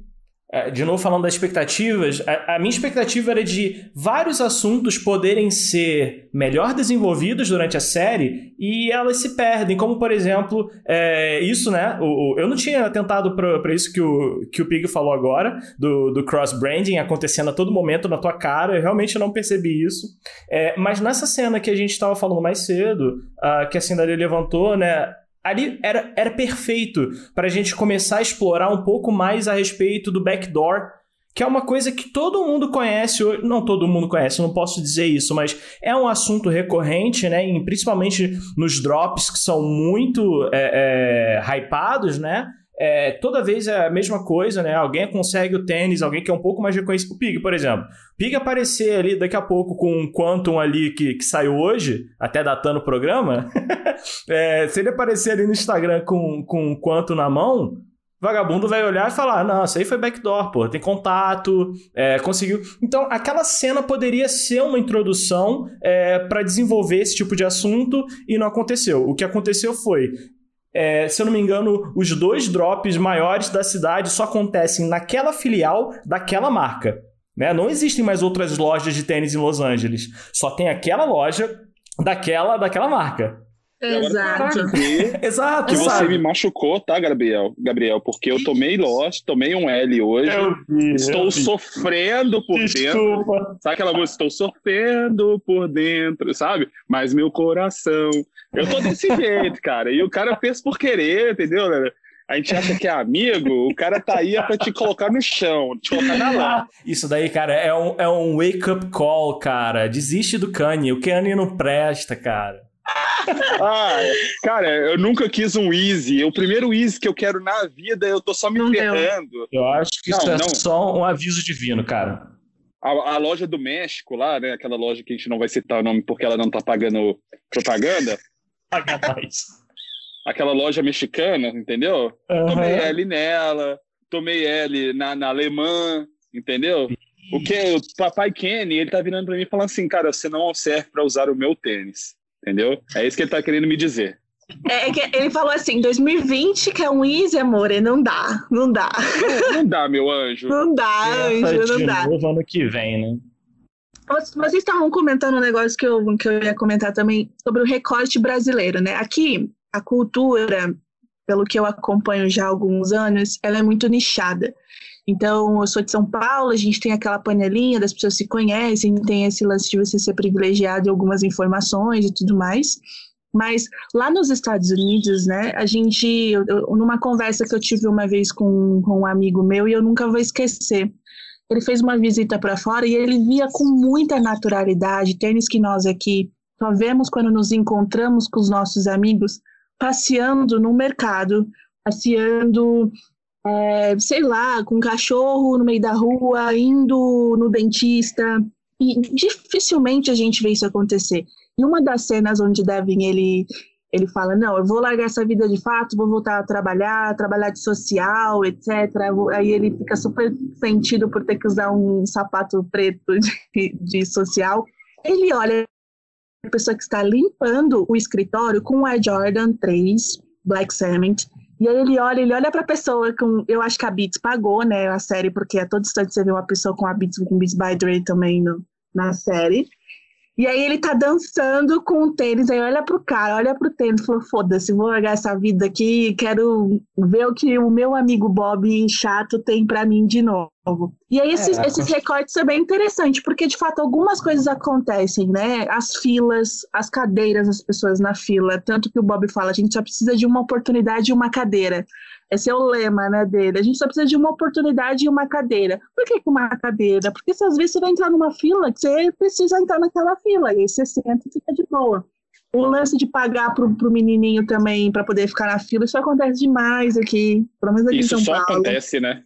É, De novo, falando das expectativas, a, minha expectativa era de vários assuntos poderem ser melhor desenvolvidos durante a série e elas se perdem, como por exemplo, é, isso, né? O, o- eu não tinha atentado para isso que o, que o Pig falou agora, do, do cross-branding acontecendo a todo momento na tua cara, eu realmente não percebi isso. É, mas nessa cena que a gente estava falando mais cedo, que a Cinderela levantou, né? Ali era, era perfeito para a gente começar a explorar um pouco mais a respeito do backdoor, que é uma coisa que todo mundo conhece, não todo mundo conhece, não posso dizer isso, mas é um assunto recorrente, né? E principalmente nos drops que são muito é, é, hypados, né? É, toda vez é a mesma coisa, né? Alguém consegue o tênis, alguém que é um pouco mais reconhecido. O Pig, por exemplo. Pig aparecer ali daqui a pouco com um Quantum ali que, que saiu hoje, até datando o programa. é, se ele aparecer ali no Instagram com, com um Quantum na mão, vagabundo vai olhar e falar: Não, isso aí foi backdoor, pô, tem contato, é, conseguiu. Então, aquela cena poderia ser uma introdução é, para desenvolver esse tipo de assunto e não aconteceu. O que aconteceu foi. É, se eu não me engano, os dois drops maiores da cidade só acontecem naquela filial daquela marca. Né? Não existem mais outras lojas de tênis em Los Angeles. Só tem aquela loja daquela, daquela marca. Exato. Exato, que você sabe? me machucou, tá, Gabriel? Gabriel, porque eu tomei loss, tomei um L hoje. vi, Estou sofrendo por dentro. Desculpa. Sabe aquela música? Estou sofrendo por dentro, sabe? Mas meu coração. Eu tô desse jeito, cara. E o cara fez por querer, entendeu? né? A gente acha que é amigo, o cara tá aí é pra te colocar no chão, te colocar na lata. Isso daí, cara, é um, é um wake-up call, cara. Desiste do Kanye. O Kanye não presta, cara. Ah, cara, eu nunca quis um Easy. O primeiro Easy que eu quero na vida, eu tô só me Não ferrando. Eu acho que isso Não, é não. só um aviso divino, cara. A, a loja do México lá, né? Aquela loja que a gente não vai citar o nome porque ela não tá pagando propaganda. Paga nós. Aquela loja mexicana, entendeu? Tomei L nela, tomei L na, na alemã, entendeu? O que o papai Kenny, ele tá virando pra mim e falando assim, cara, você não serve pra usar o meu tênis, entendeu? É isso que ele tá querendo me dizer. É que ele falou assim, 2020 que é um easy, amor, e não dá, não dá, Não, não dá, meu anjo. não dá, anjo, não de dá. novo ano que vem, né? Mas Vocês estavam comentando um negócio que eu, que eu ia comentar também sobre o recorte brasileiro, né? Aqui, a cultura, pelo que eu acompanho já há alguns anos, ela é muito nichada. Então, eu sou de São Paulo, a gente tem aquela panelinha das pessoas se conhecem, tem esse lance de você ser privilegiado em algumas informações e tudo mais. Mas lá nos Estados Unidos, né, a gente, eu- numa conversa que eu tive uma vez com, com um amigo meu, e eu nunca vou esquecer, ele fez uma visita para fora e ele via com muita naturalidade tênis que nós aqui só vemos quando nos encontramos com os nossos amigos passeando no mercado, passeando, é, sei lá, com um cachorro no meio da rua, indo no dentista. E dificilmente a gente vê isso acontecer. E uma das cenas onde Devin ele ele fala não, eu vou largar essa vida de fato, vou voltar a trabalhar, trabalhar de social, etc. Aí ele fica super sentido por ter que usar um sapato preto de, de social. Ele olha a pessoa que está limpando o escritório com o Air Jordan 3 Black Cement E aí ele olha, ele olha pra pessoa com. Eu acho que a Beats pagou, né, a série, porque a todo instante você vê uma pessoa com a Beats, com Beats by Dre também no, na série. E aí ele tá dançando com o tênis, aí olha pro cara, olha pro tênis, falou, foda-se, vou largar essa vida aqui, quero ver o que o meu amigo Bob chato tem para mim de novo. E aí esses, é, esses recortes são bem interessantes, porque de fato algumas coisas acontecem, né? As filas, as cadeiras, as pessoas na fila, tanto que o Bob fala, a gente só precisa de uma oportunidade e uma cadeira. Esse é o lema né, dele. A gente só precisa de uma oportunidade e uma cadeira. Por que, que uma cadeira? Porque se às vezes você vai entrar numa fila, você precisa entrar naquela fila, e aí você senta e fica de boa. O lance de pagar pro, pro menininho também para poder ficar na fila, isso acontece demais aqui, pelo menos aqui isso em São Paulo. Isso só acontece, né?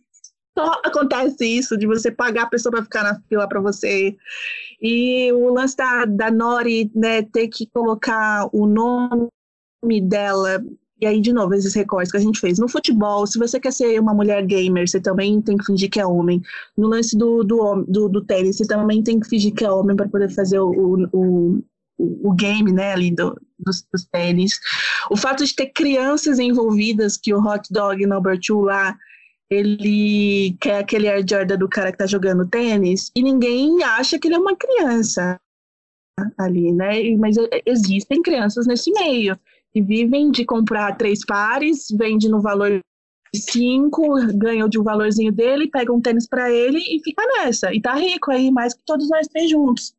Só acontece isso, de você pagar a pessoa para ficar na fila para você. E o lance da, da Nori, né, ter que colocar o nome dela e aí, de novo, esses recortes que a gente fez. No futebol, se você quer ser uma mulher gamer, você também tem que fingir que é homem. No lance do, do, do, do tênis, você também tem que fingir que é homem para poder fazer o, o, o, o, game, né, ali do, dos, dos tênis. O fato de ter crianças envolvidas, que o hot dog number two lá, ele quer aquele Air Jordan do cara que tá jogando tênis, e ninguém acha que ele é uma criança ali, né? Mas existem crianças nesse meio que vivem de comprar três pares, vende no valor de cinco, ganha de um valorzinho dele, pega um tênis para ele e fica nessa. E tá rico aí, mais que todos nós três juntos.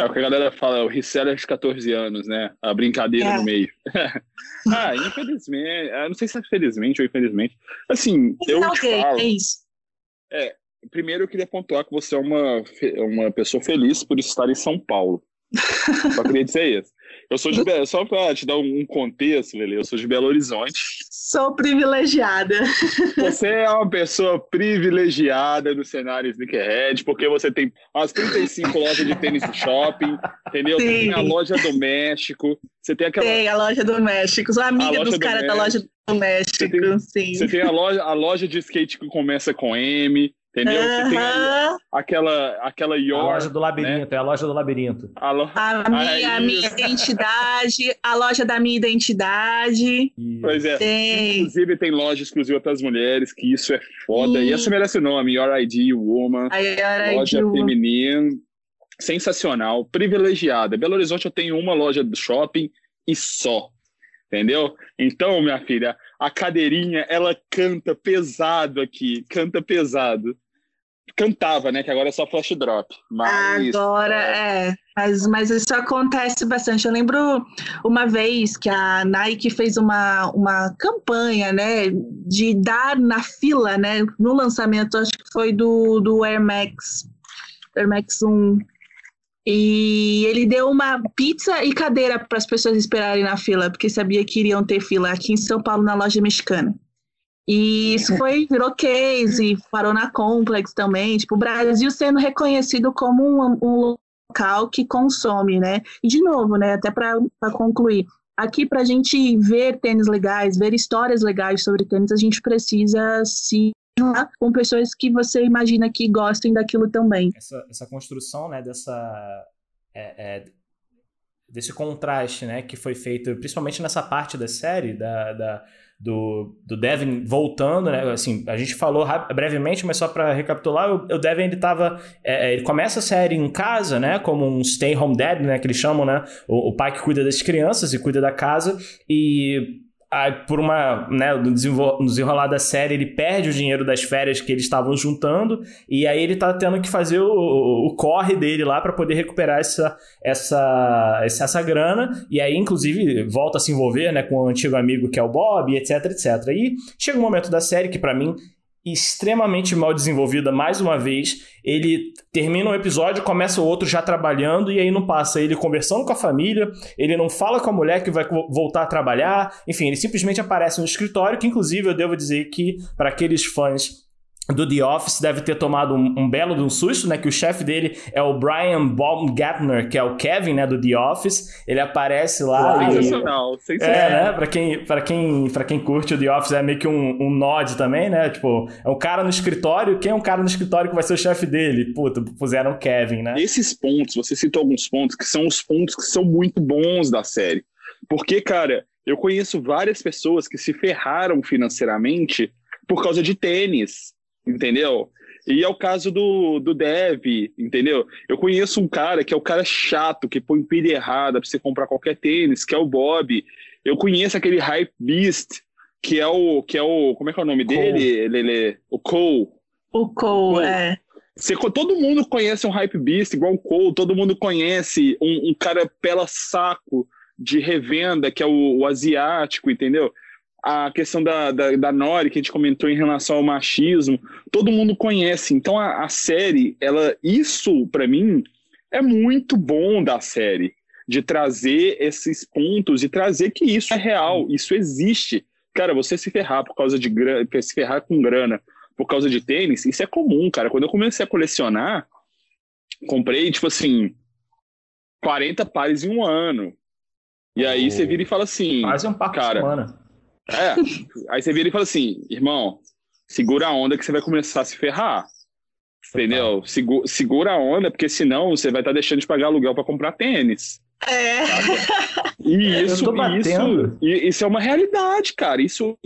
É o que a galera fala, é o reseller de 14 anos, né? A brincadeira é. no meio. ah, infelizmente, não sei se é felizmente ou infelizmente. Assim, Mas eu te falo... É isso. É, primeiro eu queria pontuar que você é uma, uma pessoa feliz por estar em São Paulo. Só queria dizer isso. Eu sou de Belo, só para te dar um contexto, Lele, eu sou de Belo Horizonte. Sou privilegiada. Você é uma pessoa privilegiada no cenário Sneakerhead, porque você tem umas 35 lojas de tênis no shopping, entendeu? Sim. Você tem a loja do México, você tem aquela... Tem a loja do México, sou amiga dos caras da loja do México, você tem, sim. Você tem a loja, a loja de skate que começa com M, Entendeu? Você tem aquela, aquela York, A loja do labirinto, né? é a loja do labirinto. A, lo... a, minha, a minha identidade, a loja da minha identidade. Pois é. Tem. Inclusive tem loja exclusiva para as mulheres, que isso é foda. Sim. E essa merece o nome, Your ID Woman. A Your loja ID feminina. Sensacional, privilegiada. Belo Horizonte eu tenho uma loja do shopping e só. Entendeu? Então, minha filha, a cadeirinha, ela canta pesado aqui, canta pesado cantava, né? Que agora é só flash drop. Mas, agora é. é. Mas, mas isso acontece bastante. Eu lembro uma vez que a Nike fez uma, uma campanha, né? De dar na fila, né? No lançamento, acho que foi do, do Air Max, Air Max 1. E ele deu uma pizza e cadeira para as pessoas esperarem na fila, porque sabia que iriam ter fila aqui em São Paulo, na loja mexicana. E isso foi, virou case, parou na Complex também. Tipo, o Brasil sendo reconhecido como um, um local que consome, né? E, de novo, né, até para concluir, aqui para a gente ver tênis legais, ver histórias legais sobre tênis, a gente precisa se com pessoas que você imagina que gostem daquilo também. Essa, essa construção, né, dessa é, é, desse contraste, né, que foi feito principalmente nessa parte da série da, da do, do Devin voltando, né? Assim, a gente falou brevemente, mas só para recapitular, o, o Devin ele tava, é, é, ele começa a série em casa, né? Como um stay home dad, né? Que eles chamam, né? O, o pai que cuida das crianças e cuida da casa e Por uma, né, no desenrolar da série, ele perde o dinheiro das férias que eles estavam juntando, e aí ele tá tendo que fazer o, o, corre dele lá para poder recuperar essa, essa, essa, essa grana, e aí, inclusive, volta a se envolver né, com o antigo amigo que é o Bob, etc, etc. E chega um momento da série que, para mim, extremamente mal desenvolvida mais uma vez. Ele termina um episódio, começa o outro já trabalhando e aí não passa ele conversando com a família, ele não fala com a mulher que vai voltar a trabalhar, enfim, ele simplesmente aparece no escritório, que inclusive eu devo dizer que para aqueles fãs do The Office deve ter tomado um, um, belo de um susto, né? Que o chefe dele é o Brian Baumgartner, que é o Kevin, né? Do The Office. Ele aparece lá. Sensacional, e... sensacional. É, né? Pra quem, pra, quem, pra quem curte o The Office, é meio que um, um nod também, né? Tipo, é um cara no escritório. Quem é um cara no escritório que vai ser o chefe dele? Puta, puseram o Kevin, né? Esses pontos, você citou alguns pontos que são os pontos que são muito bons da série. Porque, cara, eu conheço várias pessoas que se ferraram financeiramente por causa de tênis, entendeu? E é o caso do, do Dev, entendeu? Eu conheço um cara que é o cara chato, que põe pilha errada para você comprar qualquer tênis, que é o Bob. Eu conheço aquele Hype Beast, que é o. que é o. Como é que é o nome Cole. dele, Lele? O Cole. O Cole, Cole. é. Você, todo mundo conhece um Hype Beast igual o Cole, todo mundo conhece um, um cara pela saco de revenda, que é o, o asiático, entendeu? A questão da, da, da, Nori, que a gente comentou em relação ao machismo, todo mundo conhece. Então a, a série, ela, isso para mim é muito bom da série, de trazer esses pontos e trazer que isso é real, isso existe. Cara, você se ferrar por causa de grana, se ferrar com grana por causa de tênis, isso é comum, cara. Quando eu comecei a colecionar, comprei, tipo assim, 40 pares em um ano. E aí oh. você vira e fala assim. Quase um par cara, semana. É. Aí você vira e fala assim, irmão, segura a onda que você vai começar a se ferrar. Entendeu? Segura, segura a onda, porque senão você vai estar tá deixando de pagar aluguel para comprar tênis. É. E isso, isso, isso é uma realidade, cara. Isso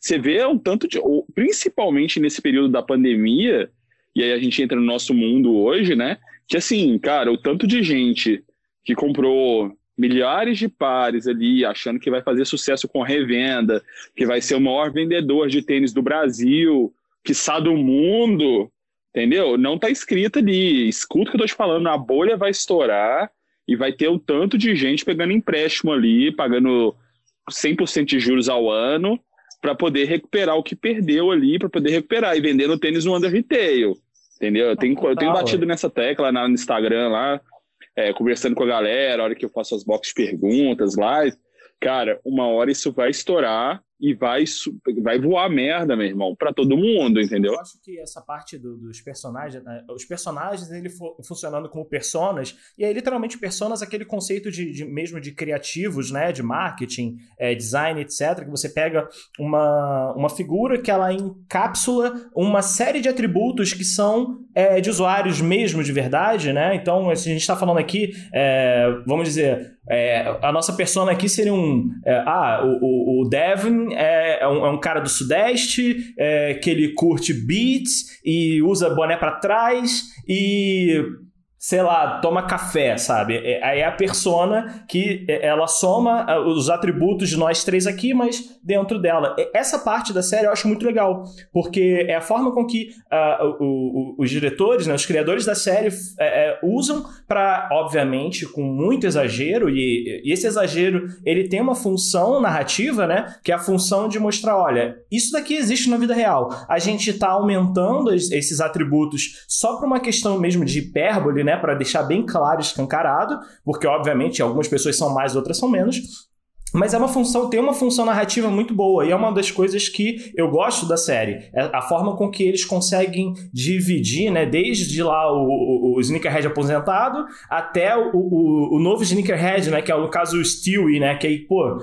você vê um tanto de. Principalmente nesse período da pandemia, e aí a gente entra no nosso mundo hoje, né? Que assim, cara, o tanto de gente que comprou milhares de pares ali, achando que vai fazer sucesso com revenda, que vai ser o maior vendedor de tênis do Brasil, que sabe do mundo, entendeu? Não tá escrito ali. Escuta o que eu tô te falando, a bolha vai estourar e vai ter um tanto de gente pegando empréstimo ali, pagando 100% de juros ao ano, para poder recuperar o que perdeu ali, para poder recuperar e vendendo tênis no under retail. Entendeu? Eu tenho, eu tenho batido nessa tecla no Instagram lá, é, conversando com a galera, a hora que eu faço as de perguntas lá, cara, uma hora isso vai estourar e vai, vai voar merda, meu irmão, para todo mundo, entendeu? Eu acho que essa parte do, dos personagens, né, os personagens ele funcionando como personas, e aí literalmente personas, aquele conceito de, de mesmo de criativos, né, de marketing, é, design, etc, que você pega uma, uma figura que ela encapsula uma série de atributos que são é, de usuários mesmo de verdade, né? Então, a gente está falando aqui, é, vamos dizer, é, a nossa persona aqui seria um. É, ah, o, o, Devin é, é, um, é, um, cara do Sudeste, é, que ele curte beats e usa boné para trás e sei lá, toma café, sabe? É, aí é a persona que é, ela soma ah, os atributos de nós três aqui, mas dentro dela. Essa parte da série eu acho muito legal, porque é a forma com que uh, o, o, os diretores, né, os criadores da série é, é, usam para, obviamente, com muito exagero, e, e, esse exagero ele tem uma função narrativa, né? Que é a função de mostrar, olha, isso daqui existe na vida real. A gente está aumentando esses atributos só por uma questão mesmo de hipérbole, né? Né, para deixar bem claro, escancarado, porque obviamente algumas pessoas são mais, outras são menos. Mas é uma função, tem uma função narrativa muito boa, e é uma das coisas que eu gosto da série. É a forma com que eles conseguem dividir, né? Desde lá o, o, o Sneakerhead aposentado até o, o, o novo Sneakerhead, né? Que é no caso o Stewie, né? Que aí, pô,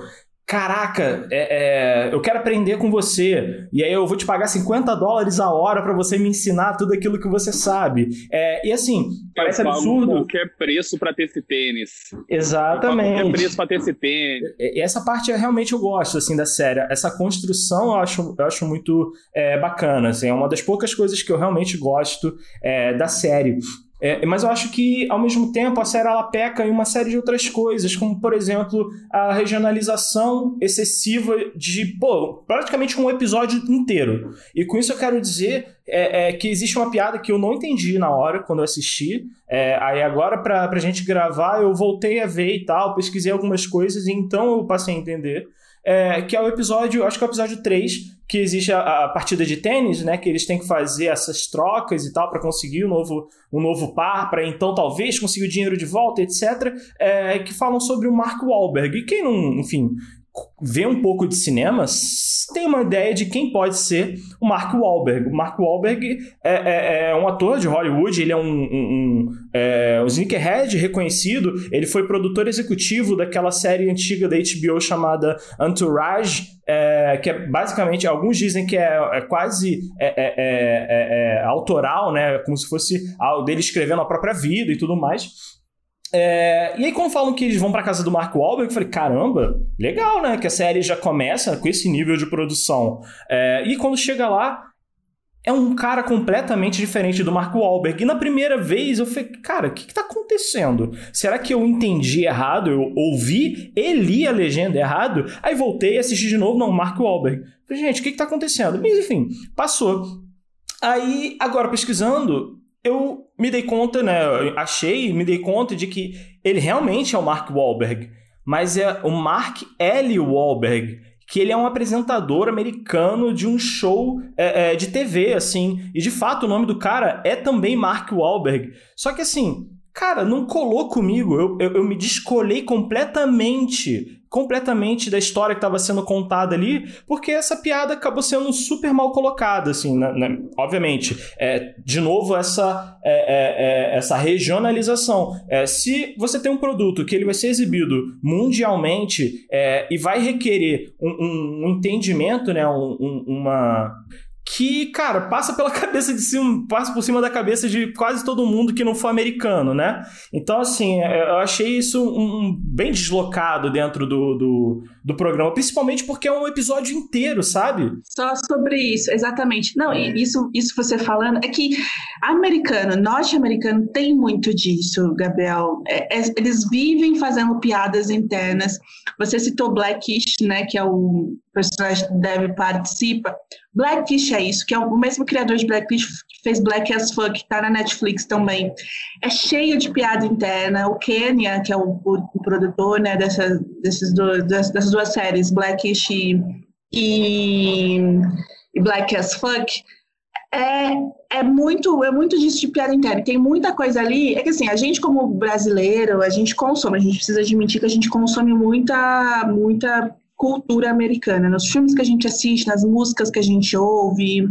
caraca, é, é, eu quero aprender com você, e aí eu vou te pagar 50 dólares a hora para você me ensinar tudo aquilo que você sabe. É, e assim, parece eu absurdo. qualquer preço para ter esse tênis. Exatamente. qualquer preço para ter esse tênis. E essa parte realmente eu gosto, assim, da série. Essa construção eu acho, eu acho muito é, bacana, assim, é uma das poucas coisas que eu realmente gosto é, da série. É, mas eu acho que, ao mesmo tempo, a série ela peca em uma série de outras coisas, como, por exemplo, a regionalização excessiva de, pô, praticamente um episódio inteiro. E com isso eu quero dizer é, é, que existe uma piada que eu não entendi na hora, quando eu assisti. É, aí agora, pra, pra gente gravar, eu voltei a ver e tal, pesquisei algumas coisas, e então eu passei a entender é, que é o episódio, acho que é o episódio 3, que existe a, a, partida de tênis, né? Que eles têm que fazer essas trocas e tal para conseguir um novo, um novo par, para então talvez conseguir o dinheiro de volta, etc. É, que falam sobre o Mark Wahlberg. E quem não, enfim, vê um pouco de cinema, tem uma ideia de quem pode ser o Mark Wahlberg. O Mark Wahlberg é, é, é um ator de Hollywood, ele é um, um, um, é, um sneakerhead reconhecido, ele foi produtor executivo daquela série antiga da HBO chamada Entourage, é, que é basicamente, alguns dizem que é, é quase é, é, é, autoral, né, como se fosse dele escrevendo a própria vida e tudo mais. É, e aí, quando falam que eles vão pra casa do Mark Wahlberg, eu falei, caramba, legal, né? Que a série já começa com esse nível de produção. É, e quando chega lá, é um cara completamente diferente do Mark Wahlberg. E na primeira vez eu falei, cara, o que, que tá acontecendo? Será que eu entendi errado? Eu ouvi e li a legenda errado? Aí voltei e assisti de novo, não, Mark Wahlberg. Falei, gente, o que, que tá acontecendo? Mas enfim, passou. Aí, agora pesquisando, eu me dei conta, né? Achei, me dei conta de que ele realmente é o Mark Wahlberg, mas é o Mark L. Wahlberg, que ele é um apresentador americano de um show é, é, de TV, assim. E de fato o nome do cara é também Mark Wahlberg. Só que assim, cara, não colou comigo. Eu, eu, eu me descolei completamente completamente da história que estava sendo contada ali, porque essa piada acabou sendo super mal colocada, assim, né, né? obviamente. É, de novo, essa, é, é, é essa regionalização. É, se você tem um produto que ele vai ser exibido mundialmente é, e vai requerer um, um, um entendimento, né, um, uma que, cara, passa pela cabeça de cima, passa por cima da cabeça de quase todo mundo que não for americano, né? Então, assim, eu achei isso um, um bem deslocado dentro do, do, do, programa, principalmente porque é um episódio inteiro, sabe? Só sobre isso, exatamente. Não, isso, isso você falando, é que americano, norte-americano tem muito disso, Gabriel. É, é, eles vivem fazendo piadas internas. Você citou Blackish, né, que é o personagem que deve participa. Blackish é isso, que é o mesmo criador de Blackish fez Black as Fuck, tá na Netflix também. É cheio de piada interna. O Kenya, que é o, o, o produtor né, dessa, desses do, dessas duas séries, Blackish e, e Black as Fuck, é, é muito é muito disso de piada interna. Tem muita coisa ali. É que assim, a gente como brasileiro, a gente consome, a gente precisa admitir que a gente consome muita muita cultura americana, nos filmes que a gente assiste, nas músicas que a gente ouve,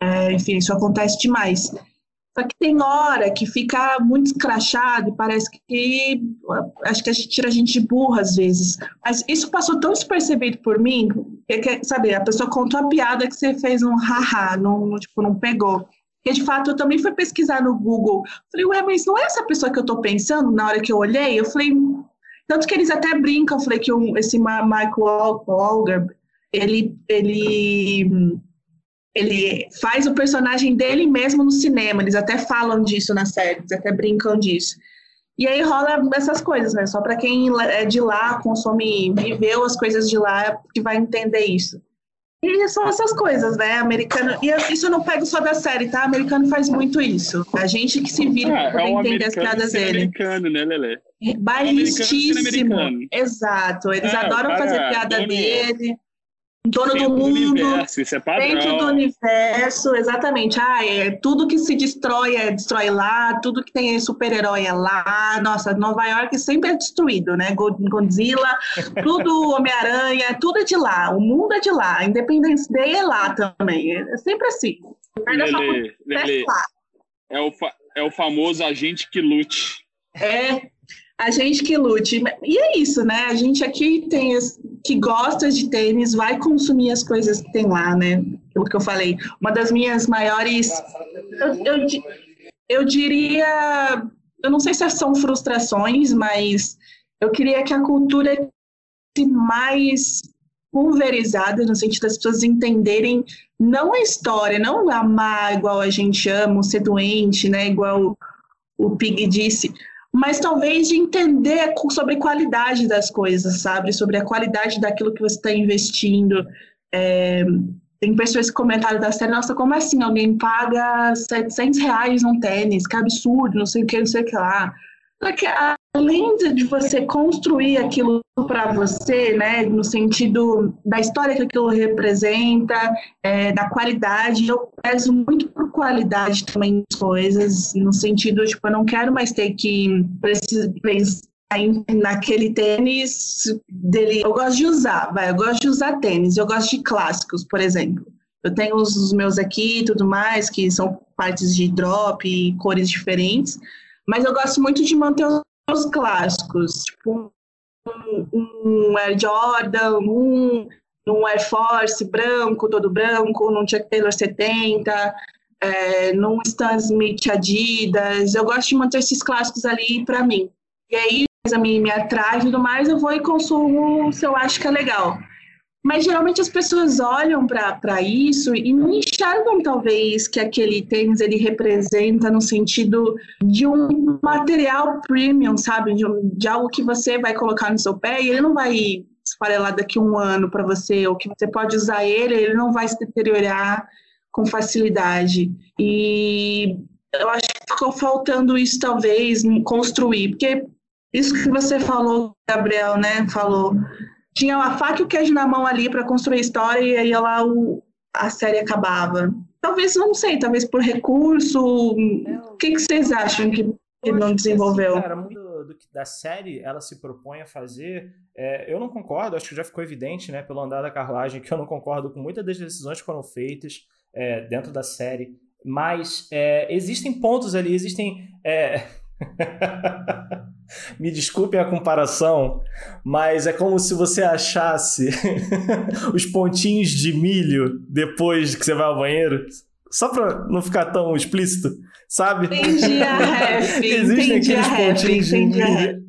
é, enfim, isso acontece demais. Só que tem hora que fica muito escrachado e parece que acho que a gente tira a gente de burra às vezes. Mas isso passou tão despercebido por mim, que, sabe, a pessoa contou a piada que você fez um haha, não, tipo, não pegou. E de fato eu também fui pesquisar no Google. Falei, ué, mas não é essa pessoa que eu tô pensando na hora que eu olhei? Eu falei, tanto que eles até brincam, falei que um, esse Michael Walger, ele, ele, ele faz o personagem dele mesmo no cinema, eles até falam disso na série, eles até brincam disso. E aí rola essas coisas, né? Só para quem é de lá, consome, viveu as coisas de lá, que vai entender isso. E são essas coisas, né? Americano. E isso eu não pego só da série, tá? Americano faz muito isso. A gente que se vira ah, para é entender as piadas dele. americano, né, Lelê? Baixíssimo. Exato. Eles é, adoram fazer piada dono, dele. Dono do mundo. Do universo, isso é padrão. Dentro do universo, exatamente. Ah, é, tudo que se destrói é destrói lá, tudo que tem super-herói é lá. Nossa, Nova York sempre é destruído, né? Godzilla, tudo Homem-Aranha, tudo é de lá. O mundo é de lá. A Independence Day é lá também. É sempre assim. Lelê, Lelê, é, o é o famoso agente que lute. É, a gente que lute. E é isso, né? A gente aqui tem que gosta de tênis, vai consumir as coisas que tem lá, né? Pelo que eu falei. Uma das minhas maiores. Eu, eu, eu diria. Eu não sei se são frustrações, mas eu queria que a cultura fosse mais pulverizada, no sentido das pessoas entenderem não a história, não amar igual a gente ama, ser doente, né? Igual o Pig disse, mas talvez de entender sobre a qualidade das coisas, sabe? Sobre a qualidade daquilo que você está investindo. É, tem pessoas que comentaram da série, nossa, como assim? Alguém paga 700 reais num tênis? Que absurdo, não sei o que, não sei o que lá. Só que além de você construir aquilo para você, né, no sentido da história que aquilo representa, é, da qualidade, eu peço muito por qualidade também das coisas, no sentido, tipo, eu não quero mais ter que pensar naquele tênis dele. Eu gosto de usar, vai, eu gosto de usar tênis, eu gosto de clássicos, por exemplo. Eu tenho os meus aqui e tudo mais, que são partes de drop e cores diferentes, mas eu gosto muito de manter os clássicos, tipo um, um Air Jordan, um, um Air Force branco, todo branco, num Chuck Taylor 70, é, num Stan Smith Adidas. Eu gosto de manter esses clássicos ali para mim. e aí a me, me atrai e tudo mais, eu vou e consumo se eu acho que é legal. Mas geralmente as pessoas olham para isso e não enxergam, talvez, que aquele tênis ele representa no sentido de um material premium, sabe? De, um, de algo que você vai colocar no seu pé e ele não vai esfarelar daqui um ano para você, ou que você pode usar ele, ele não vai se deteriorar com facilidade. E eu acho que ficou faltando isso, talvez, construir, porque isso que você falou, Gabriel, né? Falou tinha a faca e o queijo na mão ali para construir a história e aí lá o, a série acabava. Talvez, não sei, talvez por recurso. O que, que vocês acham que, que não assim, desenvolveu? cara, muito do que da série ela se propõe a fazer, é, eu não concordo, acho que já ficou evidente, né, pelo andar da carruagem, que eu não concordo com muitas das decisões que foram feitas é, dentro da série, mas é, existem pontos ali, existem. É, Me desculpem a comparação, mas é como se você achasse os pontinhos de milho depois que você vai ao banheiro. Só pra não ficar tão explícito, sabe? Entendi a ref. Existem entendi aqueles pontinhos de milho.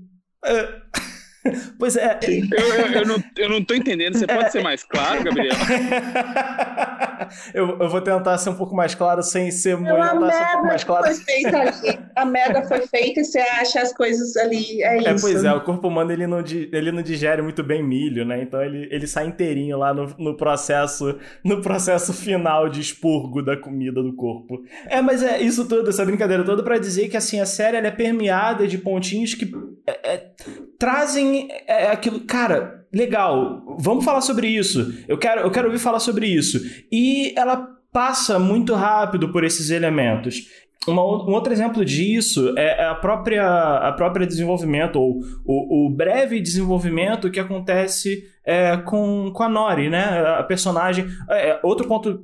Pois é. Eu, eu, eu, não, eu não tô entendendo. Você pode ser mais claro, Gabriel? eu, eu vou tentar ser um pouco mais claro sem ser muito. A merda um mais claro. foi feita ali. A merda foi feita e você acha as coisas ali. É, é isso. É, pois é. O corpo humano ele não, ele não digere muito bem milho, né? Então ele, ele sai inteirinho lá no, no processo no processo final de expurgo da comida do corpo. É, mas é isso tudo, essa brincadeira toda para dizer que assim a série ela é permeada de pontinhos que é, é, trazem é, aquilo. Cara, legal, vamos falar sobre isso. Eu quero, eu quero ouvir falar sobre isso. E ela passa muito rápido por esses elementos. Uma, um outro exemplo disso é a própria, a própria desenvolvimento, ou o, o breve desenvolvimento que acontece é, com, com a Nori, né? A personagem. É, outro ponto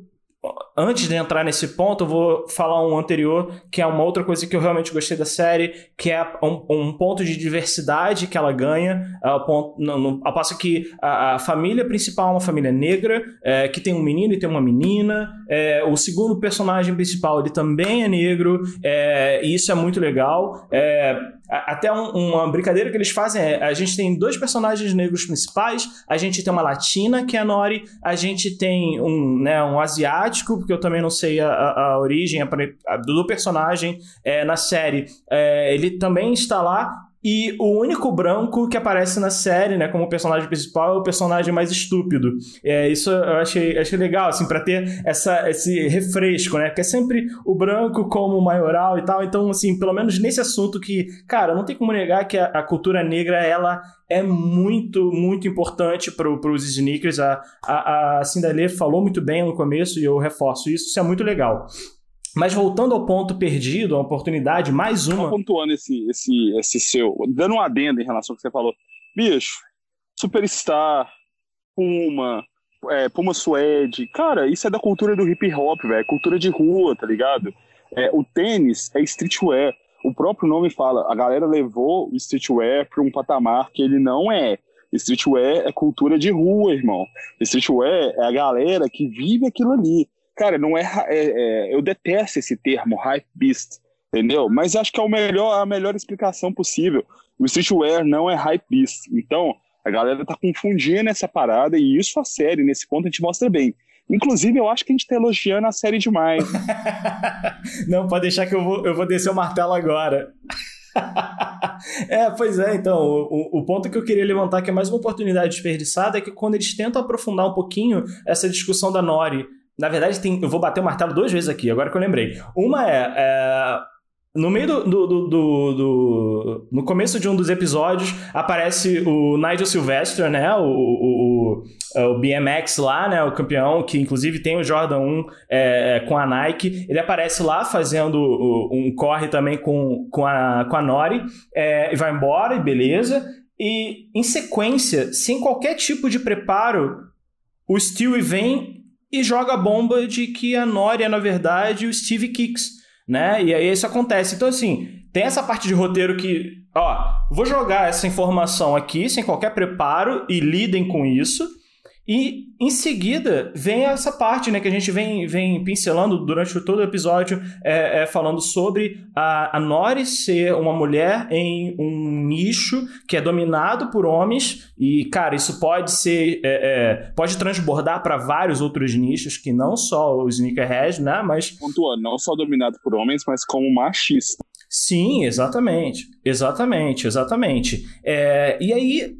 antes de entrar nesse ponto, eu vou falar um anterior, que é uma outra coisa que eu realmente gostei da série, que é um, um ponto de diversidade que ela ganha, ao, ponto, no, no, ao passo que a, a, família principal é uma família negra, é, que tem um menino e tem uma menina, é, o segundo personagem principal ele também é negro, é, e isso é muito legal. É, até um, uma brincadeira que eles fazem é: a gente tem dois personagens negros principais, a gente tem uma latina, que é a Nori, a gente tem um, né, um asiático, porque eu também não sei a, a, a origem a, do personagem é, na série. É, ele também está lá, e o único branco que aparece na série, né, como personagem principal, é o personagem mais estúpido. É, isso eu achei, achei legal, assim, para ter essa, esse refresco, né? Porque é sempre o branco como maioral e tal. Então, assim, pelo menos nesse assunto que, cara, não tem como negar que a, a cultura negra, ela é muito, muito importante para os sneakers. A, a, a Cindalê falou muito bem no começo e eu reforço isso. Isso é muito legal. Mas voltando ao ponto perdido, a oportunidade, mais uma. Só pontuando esse, esse, esse seu. Dando um adendo em relação ao que você falou. Bicho, Superstar, Puma, é, Puma Suede. Cara, isso é da cultura do hip hop, velho. Cultura de rua, tá ligado? É, o tênis é streetwear. O próprio nome fala, a galera levou o streetwear para um patamar que ele não é. Streetwear é cultura de rua, irmão. Streetwear é a galera que vive aquilo ali. Cara, não é, é, é, Eu detesto esse termo, hype beast, entendeu? Mas acho que é o melhor, a melhor explicação possível. O streetwear não é hype beast. Então, a galera tá confundindo essa parada e isso a série, nesse ponto, a gente mostra bem. Inclusive, eu acho que a gente tá elogiando a série demais. não, pode deixar que eu vou, eu vou descer o martelo agora. é, pois é, então, o, o, ponto que eu queria levantar, que é mais uma oportunidade desperdiçada, é que quando eles tentam aprofundar um pouquinho essa discussão da Nori na verdade, tem, eu vou bater o martelo duas vezes aqui, agora que eu lembrei. Uma é. é no meio do, do, do, do, No começo de um dos episódios, aparece o Nigel Sylvester, né? O, o, o, o BMX lá, né? O campeão, que inclusive tem o Jordan 1 é, com a Nike. Ele aparece lá fazendo um corre também com, com, a, com a Nori. É, e vai embora, e beleza. E em sequência, sem qualquer tipo de preparo, o Stewie vem e joga a bomba de que a Nori é, na verdade, o Steve Kicks, né? E aí isso acontece. Então, assim, tem essa parte de roteiro que, ó, vou jogar essa informação aqui sem qualquer preparo e lidem com isso. E em seguida vem essa parte né, que a gente vem, vem pincelando durante todo o episódio, é, é, falando sobre a, a Nori ser uma mulher em um nicho que é dominado por homens. E, cara, isso pode ser. É, é pode transbordar para vários outros nichos, que não só os sneakerheads, né? Mas. Pontuando, não só dominado por homens, mas como machista. Sim, exatamente. Exatamente, exatamente. É, e aí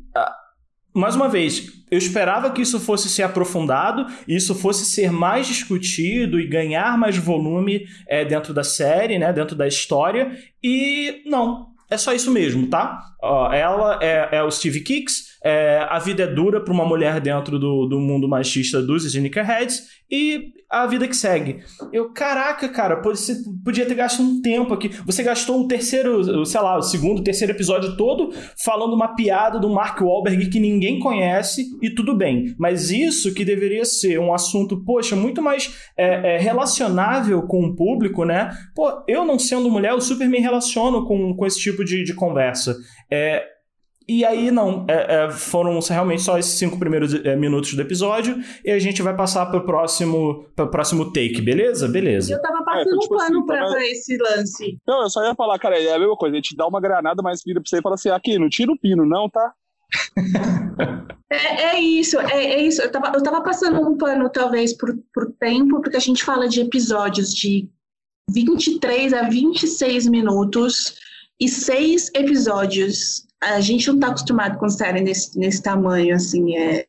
mais uma vez, eu esperava que isso fosse ser aprofundado, isso fosse ser mais discutido e ganhar mais volume é, dentro da série, né, dentro da história, e não, é só isso mesmo, tá? Ela é, é o Steve Kicks, é, a vida é dura para uma mulher dentro do, do mundo machista dos Sneakerheads e a vida que segue. Eu, caraca, cara, você podia ter gasto um tempo aqui. Você gastou um terceiro, sei lá, o segundo, terceiro episódio todo falando uma piada do Mark Wahlberg que ninguém conhece e tudo bem. Mas isso que deveria ser um assunto, poxa, muito mais é, é, relacionável com o público, né? Pô, eu não sendo mulher, eu super me relaciono com, com esse tipo de, de conversa. É, e aí, não, é, é, foram realmente só esses cinco primeiros é, minutos do episódio e a gente vai passar para o próximo, pro próximo take, beleza? Beleza. Eu tava é, passando é, tipo um pano assim, pra, pra, esse lance. Não, eu só ia falar, cara, é a mesma coisa, a gente dá uma granada, mas vira pra você e fala assim, aqui, não tira o pino, não, tá? é, é, isso, é, é, isso. Eu tava, eu tava passando um pano, talvez, por, por tempo, porque a gente fala de episódios de 23 a 26 minutos e seis episódios a gente não está acostumado com série nesse, nesse tamanho, assim, é,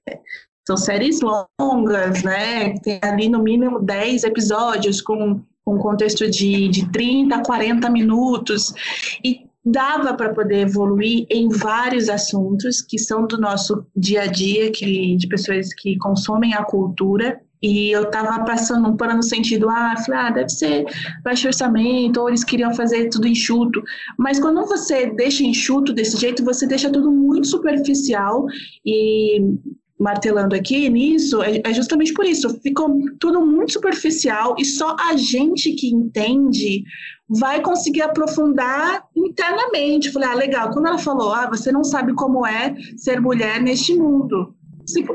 são séries longas, né? Tem ali no mínimo 10 episódios com, com contexto de, de 30, 40 minutos. E dava para poder evoluir em vários assuntos que são do nosso dia a dia, que, de pessoas que consomem a cultura. E eu estava passando um pano no sentido, ah, falei, ah, deve ser baixo orçamento, ou eles queriam fazer tudo enxuto. Mas quando você deixa enxuto desse jeito, você deixa tudo muito superficial e martelando aqui nisso, é, é justamente por isso, ficou tudo muito superficial e só a gente que entende vai conseguir aprofundar internamente. Falei, ah, legal, quando ela falou, ah, você não sabe como é ser mulher neste mundo.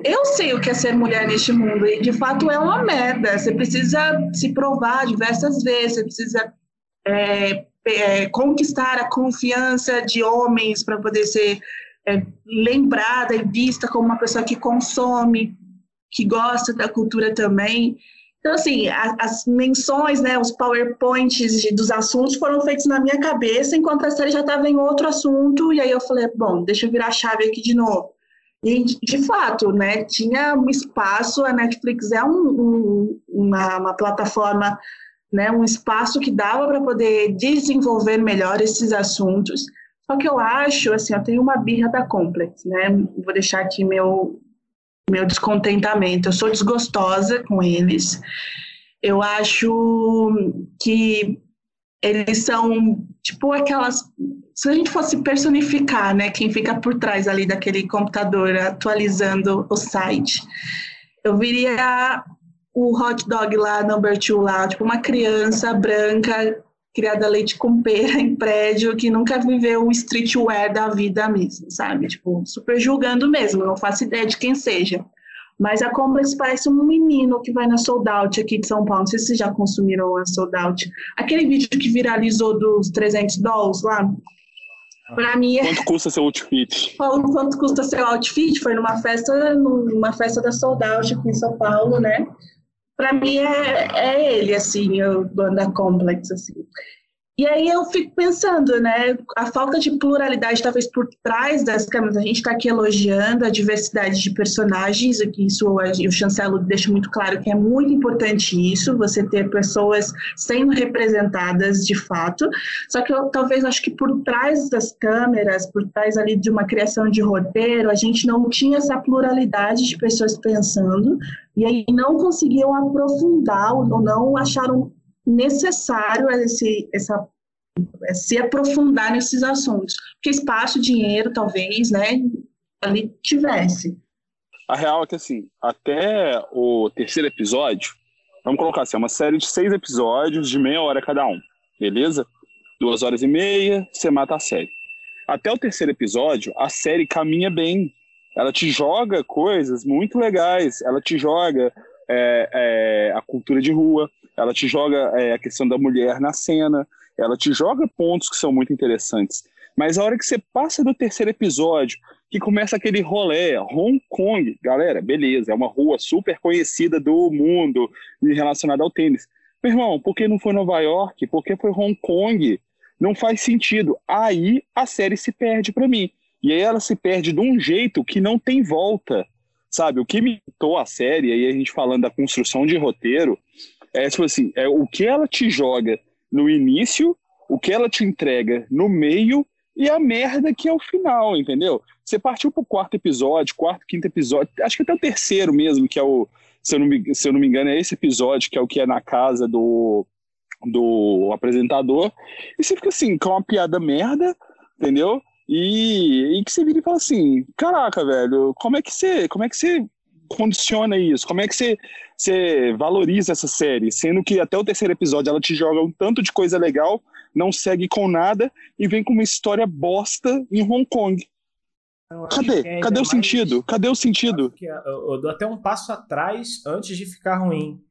Eu sei o que é ser mulher neste mundo e de fato é uma merda. Você precisa se provar diversas vezes, você precisa é, é, conquistar a confiança de homens para poder ser é, lembrada e vista como uma pessoa que consome, que gosta da cultura também. Então, assim, as menções, né, os powerpoints de, dos assuntos foram feitos na minha cabeça, enquanto a série já estava em outro assunto, e aí eu falei, bom, deixa eu virar a chave aqui de novo. E, de fato, né, tinha um espaço, a Netflix é um, um, uma, uma plataforma, né, um espaço que dava para poder desenvolver melhor esses assuntos. Só que eu acho, assim, eu tenho uma birra da Complex, né, vou deixar aqui meu, meu descontentamento. Eu sou desgostosa com eles. Eu acho que eles são tipo aquelas se a gente fosse personificar, né, quem fica por trás ali daquele computador atualizando o site, eu viria o hot dog lá, number two lá, tipo uma criança branca criada leite com pera em prédio que nunca viveu o streetwear da vida mesmo, sabe? Tipo, super julgando mesmo, não faço ideia de quem seja. Mas a Complex parece um menino que vai na Sold Out aqui de São Paulo. Não sei se vocês já consumiram a Sold Out. Aquele vídeo que viralizou dos 300 dólares lá. Para mim é... Quanto custa seu outfit? Quanto custa seu outfit? Foi numa festa, numa festa da Sold Out aqui em São Paulo, né? Para mim é, é ele, assim, o dono da Complex, assim. E aí eu fico pensando, né, a falta de pluralidade talvez por trás das câmeras, a gente está aqui elogiando a diversidade de personagens, aqui isso o chancelo deixa muito claro que é muito importante isso, você ter pessoas sendo representadas de fato, só que eu talvez acho que por trás das câmeras, por trás ali de uma criação de roteiro, a gente não tinha essa pluralidade de pessoas pensando, e aí não conseguiam aprofundar ou não acharam necessário esse, essa, se aprofundar nesses assuntos. Porque espaço, dinheiro, talvez, né, ali tivesse. A real é que, assim, até o terceiro episódio, vamos colocar assim, é uma série de seis episódios de meia hora cada um, beleza? Duas horas e meia, você mata a série. Até o terceiro episódio, a série caminha bem. ela te joga coisas muito legais, ela te joga é, é, a cultura de rua, ela te joga é, a questão da mulher na cena, ela te joga pontos que são muito interessantes. Mas a hora que você passa do terceiro episódio, que começa aquele rolê, Hong Kong, galera, beleza, é uma rua super conhecida do mundo relacionada ao tênis. Meu irmão, por que não foi Nova York? Por que foi Hong Kong? Não faz sentido. Aí a série se perde para mim. E aí ela se perde de um jeito que não tem volta. Sabe, o que me a série, aí a gente falando da construção de roteiro, é tipo assim, é o que ela te joga no início, o que ela te entrega no meio e a merda que é o final, entendeu? Você partiu pro quarto episódio, quarto, quinto episódio, acho que até o terceiro mesmo, que é o, se eu não me, se eu não me engano, é esse episódio, que é o que é na casa do, do apresentador, e você fica assim, com uma piada merda, entendeu? E, e que você vira e fala assim, caraca, velho, como é que você, como é que você condiciona isso? Como é que você, você valoriza essa série? Sendo que até o terceiro episódio ela te joga um tanto de coisa legal, não segue com nada e vem com uma história bosta em Hong Kong. Cadê? É Cadê o mais... sentido? Cadê o sentido? Eu, eu dou até um passo atrás antes de ficar ruim.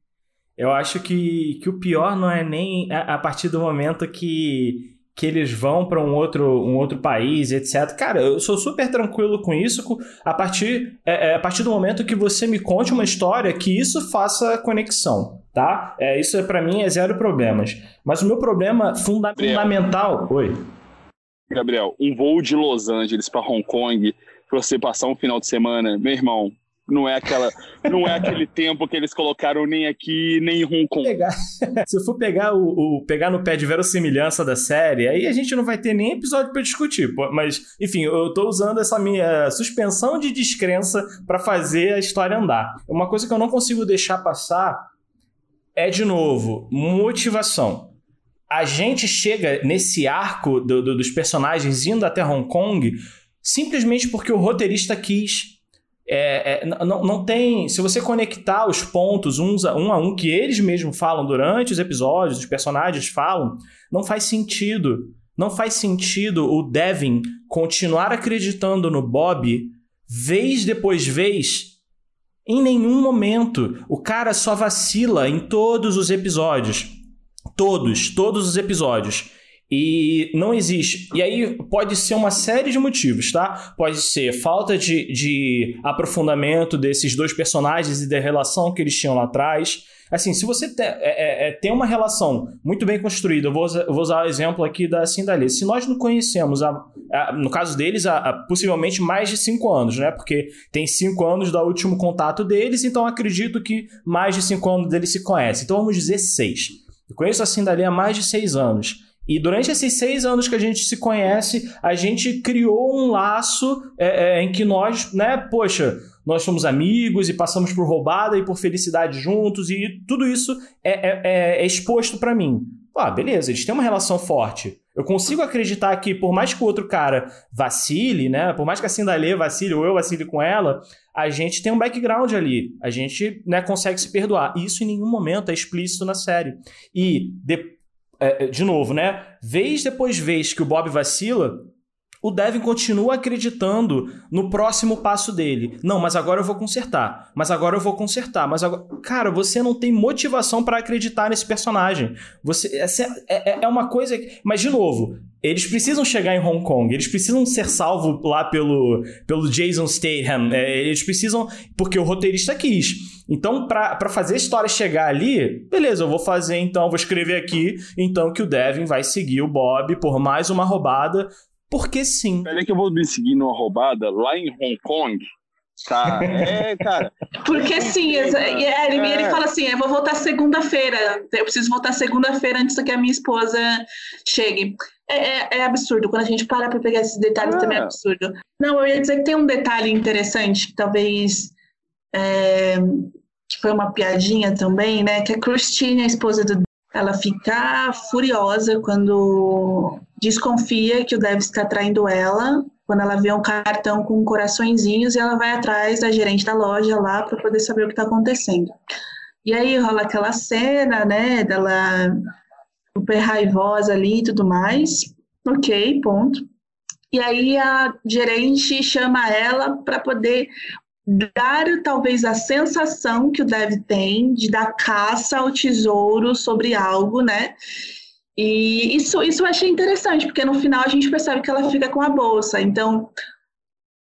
Eu acho que, que o pior não é nem a, a partir do momento que que eles vão para um outro, um outro país, etc. Cara, eu sou super tranquilo com isso a partir, é, é, a partir do momento que você me conte uma história que isso faça conexão, tá? É, isso é, para mim é zero problemas. Mas o meu problema funda Gabriel. fundamental... Oi. Gabriel, um voo de Los Angeles para Hong Kong, para você passar um final de semana, meu irmão, não é aquela, não é aquele tempo que eles colocaram nem aqui, nem em Hong Kong. Pegar, se eu for pegar o, o, pegar no pé de verossimilhança da série, aí a gente não vai ter nem episódio para discutir. Mas, enfim, eu tô usando essa minha suspensão de descrença para fazer a história andar. Uma coisa que eu não consigo deixar passar é de novo motivação. A gente chega nesse arco do, do, dos personagens indo até Hong Kong simplesmente porque o roteirista quis é, é, não, não tem. Se você conectar os pontos uns a, um a um que eles mesmos falam durante os episódios, os personagens falam, não faz sentido. Não faz sentido o Devin continuar acreditando no Bob vez depois vez. Em nenhum momento. O cara só vacila em todos os episódios. Todos, todos os episódios. E não existe. E aí pode ser uma série de motivos, tá? Pode ser falta de, de aprofundamento desses dois personagens e da relação que eles tinham lá atrás. Assim, se você te, é, é, é tem uma relação muito bem construída, eu vou, eu vou usar o exemplo aqui da Cindalia. Se nós não conhecemos, a, a, no caso deles, a, possivelmente mais de cinco anos, né? Porque tem cinco anos do último contato deles, então acredito que mais de cinco anos deles se conhecem. Então vamos dizer seis. Eu conheço a Cindalia há mais de seis anos. E durante esses seis anos que a gente se conhece, a gente criou um laço é, é, em que nós, né, poxa, nós somos amigos e passamos por roubada e por felicidade juntos, e tudo isso é, é, é, é exposto para mim. Ah, beleza, eles têm uma relação forte. Eu consigo acreditar que, por mais que o outro cara vacile, né? Por mais que a Cindalê vacile ou eu vacile com ela, a gente tem um background ali. A gente né, consegue se perdoar. E isso em nenhum momento é explícito na série. E depois é, é, de novo, né? Vez depois vez que o Bob vacila, o Devin continua acreditando no próximo passo dele. Não, mas agora eu vou consertar. Mas agora eu vou consertar. Mas agora. Cara, você não tem motivação para acreditar nesse personagem. Você é, é, é uma coisa. Mas, de novo, eles precisam chegar em Hong Kong, eles precisam ser salvos lá pelo, pelo Jason Statham, é, eles precisam. Porque o roteirista quis. Então, para fazer a história chegar ali, beleza, eu vou fazer então, vou escrever aqui, então, que o Devin vai seguir o Bob por mais uma roubada, porque sim. Peraí que eu vou me seguir numa roubada lá em Hong Kong. Tá, é, cara. Porque sim, é, é, ele, ele fala assim: eu vou voltar segunda-feira. Eu preciso voltar segunda-feira antes que a minha esposa chegue. É, é, é absurdo. Quando a gente para para pegar esses detalhes, é. também é absurdo. Não, eu ia dizer que tem um detalhe interessante, que talvez é, que foi uma piadinha também, né? Que a Christine, a esposa do ela fica furiosa quando desconfia que o Dev está traindo ela, quando ela vê um cartão com coraçõezinhos e ela vai atrás da gerente da loja lá para poder saber o que está acontecendo. E aí rola aquela cena, né, dela super raivosa ali e tudo mais. Ok, ponto. e aí a gerente chama ela para poder dar talvez a sensação que o dev tem de dar caça ao tesouro sobre algo, né? E isso, isso eu achei interessante, porque no final a gente percebe que ela fica com a bolsa. Então,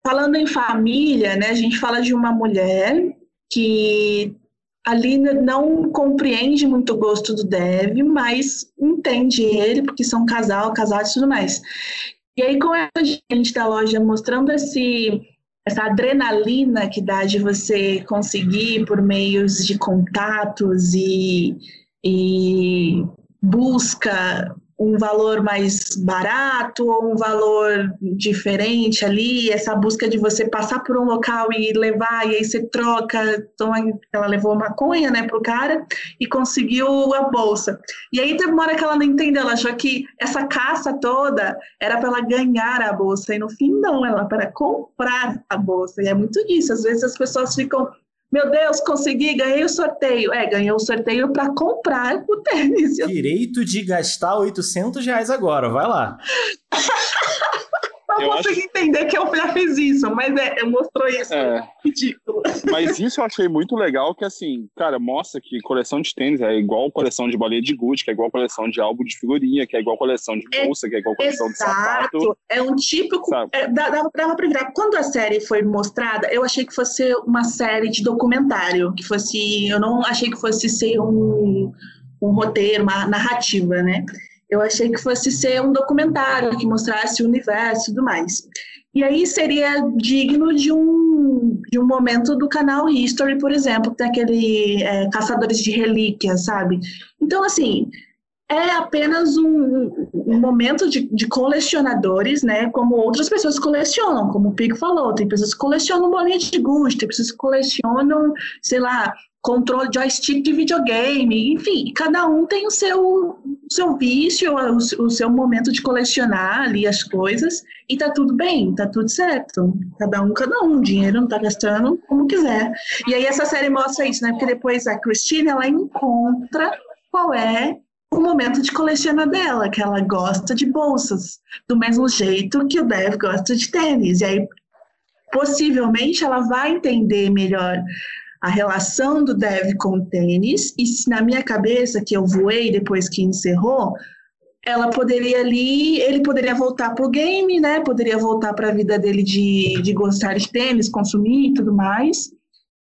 falando em família, né, a gente fala de uma mulher que ali não compreende muito o gosto do Dev, mas entende ele, porque são casal, casados e tudo mais. E aí, com a gente da loja mostrando esse, essa adrenalina que dá de você conseguir por meios de contatos e, e busca um valor mais barato ou um valor diferente ali, essa busca de você passar por um local e levar, e aí você troca, então ela levou maconha, né, pro cara e conseguiu a bolsa. E aí teve uma hora que ela não entendeu, ela achou que essa caça toda era para ela ganhar a bolsa, e no fim não, ela para comprar a bolsa, e é muito disso, às vezes as pessoas ficam meu Deus, consegui, ganhei o sorteio. É, ganhei o sorteio para comprar o tênis. Direito de gastar 800 reais agora, vai lá. eu consigo acho... entender que eu já fiz isso, mas é, mostrou isso. É. Ridículo. Mas isso eu achei muito legal, que assim, cara, mostra que coleção de tênis é igual coleção de bolinha de gude, que é igual coleção de álbum de figurinha, que é igual coleção de bolsa, que é igual coleção Exato. de sapato. É um típico. É, dava, dava pra virar. Quando a série foi mostrada, eu achei que fosse uma série de documentário, que fosse. Eu não achei que fosse ser um, um roteiro, uma narrativa, né? Eu achei que fosse ser um documentário que mostrasse o universo e tudo mais. E aí seria digno de um, de um momento do canal History, por exemplo, que tem aquele é, Caçadores de Relíquias, sabe? Então, assim, é apenas um, um momento de, de, colecionadores, né? Como outras pessoas colecionam, como o Pico falou, tem pessoas que colecionam bolinha de gusto, tem pessoas que colecionam, sei lá, controle joystick de videogame, enfim, cada um tem o seu, seu vício, o, o, seu momento de colecionar ali as coisas, e tá tudo bem, tá tudo certo. Cada um, cada um, dinheiro não tá gastando como quiser. E aí essa série mostra isso, né? Porque depois a Christine, ela encontra qual é o momento de colecionar dela, que ela gosta de bolsas, do mesmo jeito que o Dev gosta de tênis. E aí, possivelmente, ela vai entender melhor a relação do dev com o tênis, e na minha cabeça, que eu voei depois que encerrou, ela poderia ali, ele poderia voltar para o game, né? Poderia voltar para a vida dele de, de gostar de tênis, consumir e tudo mais.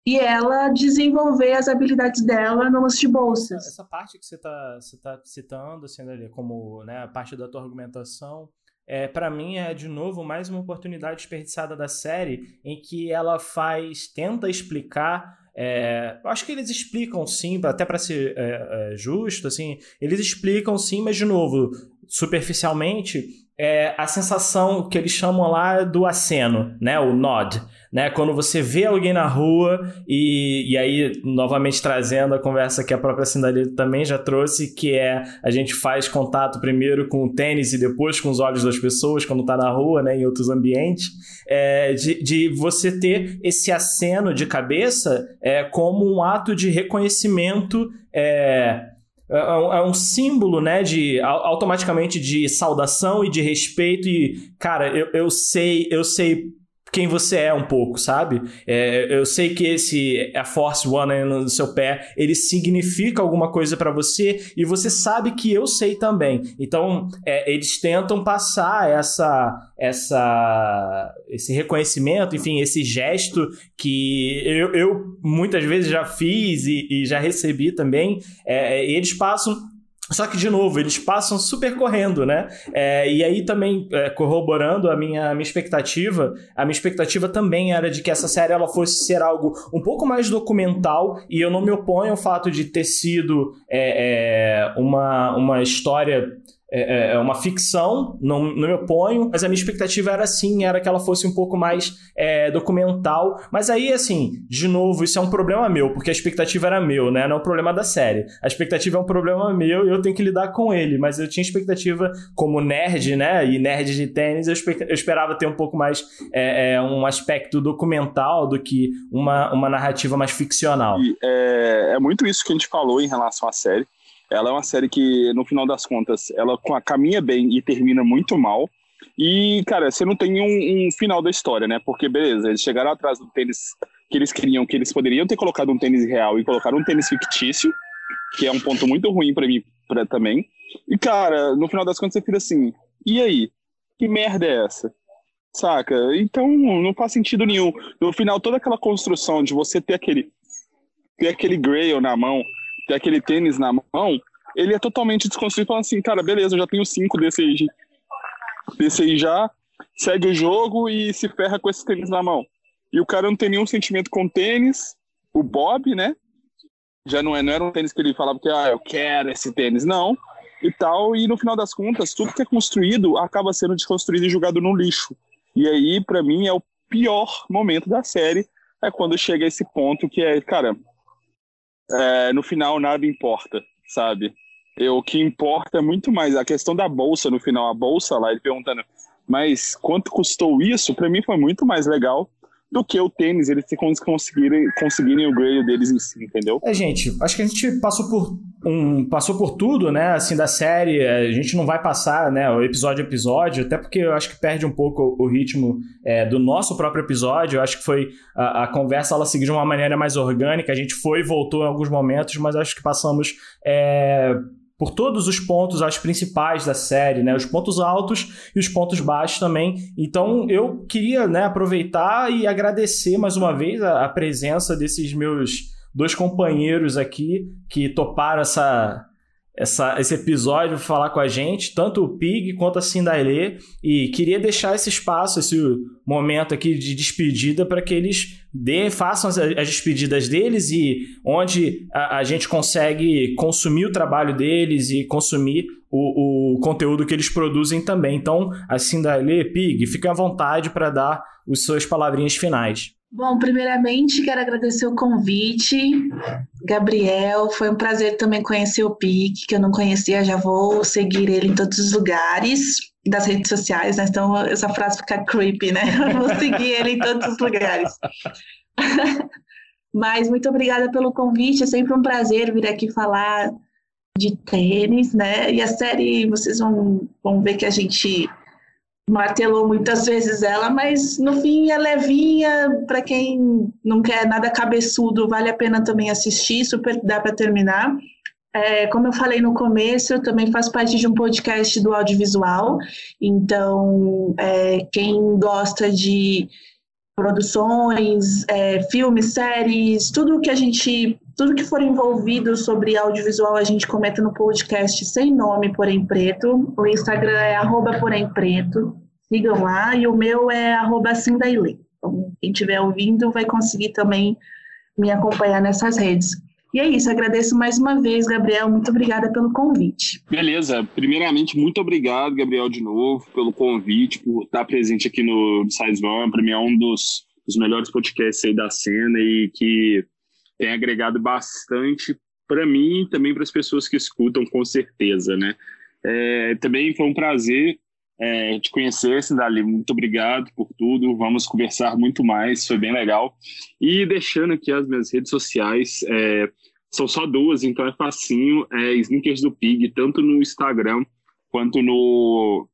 E ela desenvolver as habilidades dela lance de bolsas. Essa parte que você está você tá citando, assim, como né, a parte da tua argumentação, é, para mim é de novo mais uma oportunidade desperdiçada da série em que ela faz, tenta explicar. É, acho que eles explicam sim, até para ser é, é, justo, assim, eles explicam sim, mas de novo, superficialmente, é, a sensação que eles chamam lá do aceno, né, o nod né? Quando você vê alguém na rua e, e aí, novamente trazendo a conversa que a própria Cinderela também já trouxe, que é a gente faz contato primeiro com o tênis e depois com os olhos das pessoas quando tá na rua, né? Em outros ambientes, é, de, de você ter esse aceno de cabeça é, como um ato de reconhecimento é, é, é um símbolo, né, de automaticamente de saudação e de respeito e, cara, eu, eu sei, eu sei quem você é um pouco, sabe? É, eu sei que esse a Force One no seu pé, ele significa alguma coisa para você e você sabe que eu sei também. Então, é, eles tentam passar essa, essa, esse reconhecimento, enfim, esse gesto que eu, eu muitas vezes já fiz e, e já recebi também. É, eles passam só que, de novo, eles passam super correndo, né? É, e aí também, é, corroborando a minha, a minha expectativa, a minha expectativa também era de que essa série ela fosse ser algo um pouco mais documental, e eu não me oponho ao fato de ter sido é, é uma, uma história é, é, é uma ficção, não, não me oponho, mas a minha expectativa era assim, era que ela fosse um pouco mais é, documental. Mas aí, assim, de novo, isso é um problema meu, porque a expectativa era meu, né? Não é um problema da série. A expectativa é um problema meu e eu tenho que lidar com ele. Mas eu tinha expectativa como nerd, né? E nerd de tênis, eu, eu esperava ter um pouco mais é, é, um aspecto documental do que uma, uma narrativa mais ficcional. E, é, é muito isso que a gente falou em relação à série ela é uma série que, no final das contas, ela caminha bem e termina muito mal. E, cara, você não tem um, um, final da história, né? Porque, beleza, eles chegaram atrás do tênis que eles queriam, que eles poderiam ter colocado um tênis real e colocaram um tênis fictício, que é um ponto muito ruim para mim pra, também. E, cara, no final das contas você fica assim, e aí? Que merda é essa? Saca? Então, não faz sentido nenhum. No final, toda aquela construção de você ter aquele, ter aquele grail na mão, ter aquele tênis na mão, ele é totalmente desconstruído, falando assim, cara, beleza, eu já tenho cinco desse aí, desse aí já, segue o jogo e se ferra com esse tênis na mão. E o cara não tem nenhum sentimento com tênis, o Bob, né? Já não, é, não era um tênis que ele falava que, ah, eu quero esse tênis, não, e tal, e no final das contas, tudo que é construído acaba sendo desconstruído e jogado no lixo. E aí, para mim, é o pior momento da série, é quando chega esse ponto que é, cara, é, no final nada importa, sabe? Eu, o que importa é muito mais a questão da bolsa no final, a bolsa lá, ele perguntando, mas quanto custou isso? Para mim foi muito mais legal do que o tênis, eles conseguirem, conseguirem o grade deles em si, entendeu? É, gente, acho que a gente passou por um passou por tudo, né, assim, da série, a gente não vai passar, né, o episódio a episódio, até porque eu acho que perde um pouco o ritmo é, do nosso próprio episódio, eu acho que foi a, a, conversa, ela seguiu de uma maneira mais orgânica, a gente foi e voltou em alguns momentos, mas acho que passamos é, por todos os pontos, as principais da série, né? Os pontos altos e os pontos baixos também. Então eu queria né, aproveitar e agradecer mais uma vez a, a presença desses meus dois companheiros aqui que toparam essa, essa, esse episódio falar com a gente, tanto o Pig quanto a Cindailê, e queria deixar esse espaço, esse momento aqui de despedida para que eles dê, façam as, as, despedidas deles e onde a, a, gente consegue consumir o trabalho deles e consumir o, o conteúdo que eles produzem também. Então, a Cindailê, Pig, fiquem à vontade para dar os suas palavrinhas finais. Bom, primeiramente quero agradecer o convite, Gabriel. Foi um prazer também conhecer o PIC, que eu não conhecia, já vou seguir ele em todos os lugares das redes sociais, né? Então essa frase fica creepy, né? Eu vou seguir ele em todos os lugares. Mas muito obrigada pelo convite, é sempre um prazer vir aqui falar de tênis, né? E a série, vocês vão, vão ver que a gente martelou muitas vezes ela, mas no fim é levinha, para quem não quer nada cabeçudo, vale a pena também assistir, super dá para terminar. É, como eu falei no começo, eu também faço parte de um podcast do audiovisual, então é, quem gosta de produções, é, filmes, séries, tudo que a gente, tudo que for envolvido sobre audiovisual a gente comenta no podcast sem nome, porém preto. O Instagram é arroba porém preto, sigam lá, e o meu é arroba. Então, quem estiver ouvindo vai conseguir também me acompanhar nessas redes. E é isso, agradeço mais uma vez, Gabriel. Muito obrigada pelo convite. Beleza. Primeiramente, muito obrigado, Gabriel, de novo, pelo convite, por estar presente aqui no Size One. Para mim é um dos, dos melhores podcasts aí da cena e que tem agregado bastante para mim e também para as pessoas que escutam, com certeza, né? É, também foi um prazer é, te conhecer, Cindali. Muito obrigado por tudo. Vamos conversar muito mais, foi bem legal. E deixando aqui as minhas redes sociais, é, são só duas, então é facinho. É Sneakers do Pig, tanto no Instagram quanto no,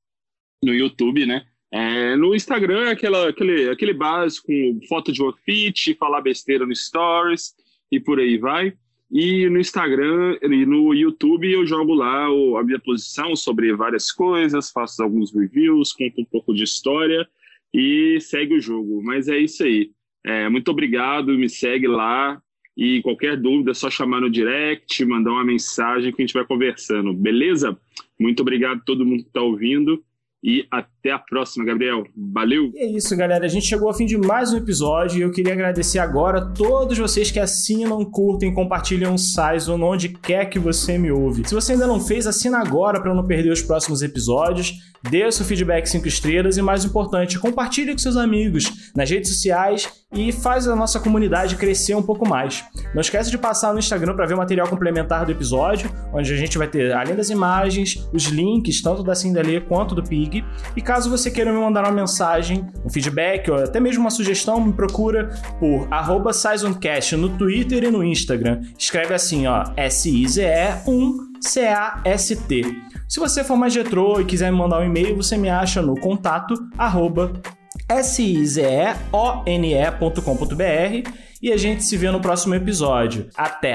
no YouTube, né? É, no Instagram, aquela, aquele, aquele básico, foto de outfit, falar besteira no Stories e por aí vai. E no Instagram e no YouTube eu jogo lá a minha posição sobre várias coisas, faço alguns reviews, conto um pouco de história e segue o jogo. Mas é isso aí. É, muito obrigado, me segue lá. E qualquer dúvida é só chamar no direct, mandar uma mensagem que a gente vai conversando, beleza? Muito obrigado a todo mundo que está ouvindo. E até a próxima, Gabriel. Valeu! E é isso, galera. A gente chegou ao fim de mais um episódio e eu queria agradecer agora a todos vocês que assinam, curtem, compartilham o Saison onde quer que você me ouve. Se você ainda não fez, assina agora para não perder os próximos episódios. Dê seu feedback 5 estrelas e, mais importante, compartilhe com seus amigos nas redes sociais e faz a nossa comunidade crescer um pouco mais. Não esquece de passar no Instagram para ver o material complementar do episódio, onde a gente vai ter, além das imagens, os links tanto da Cindelê quanto do Pig. E caso você queira me mandar uma mensagem, um feedback ou até mesmo uma sugestão, me procura por @saizoncast no Twitter e no Instagram. Escreve assim, ó, S I Z E 1 C-A-S-T. Se você for mais retrô e quiser me mandar um e-mail, você me acha no contato arroba sizeone.com.br e a gente se vê no próximo episódio. Até!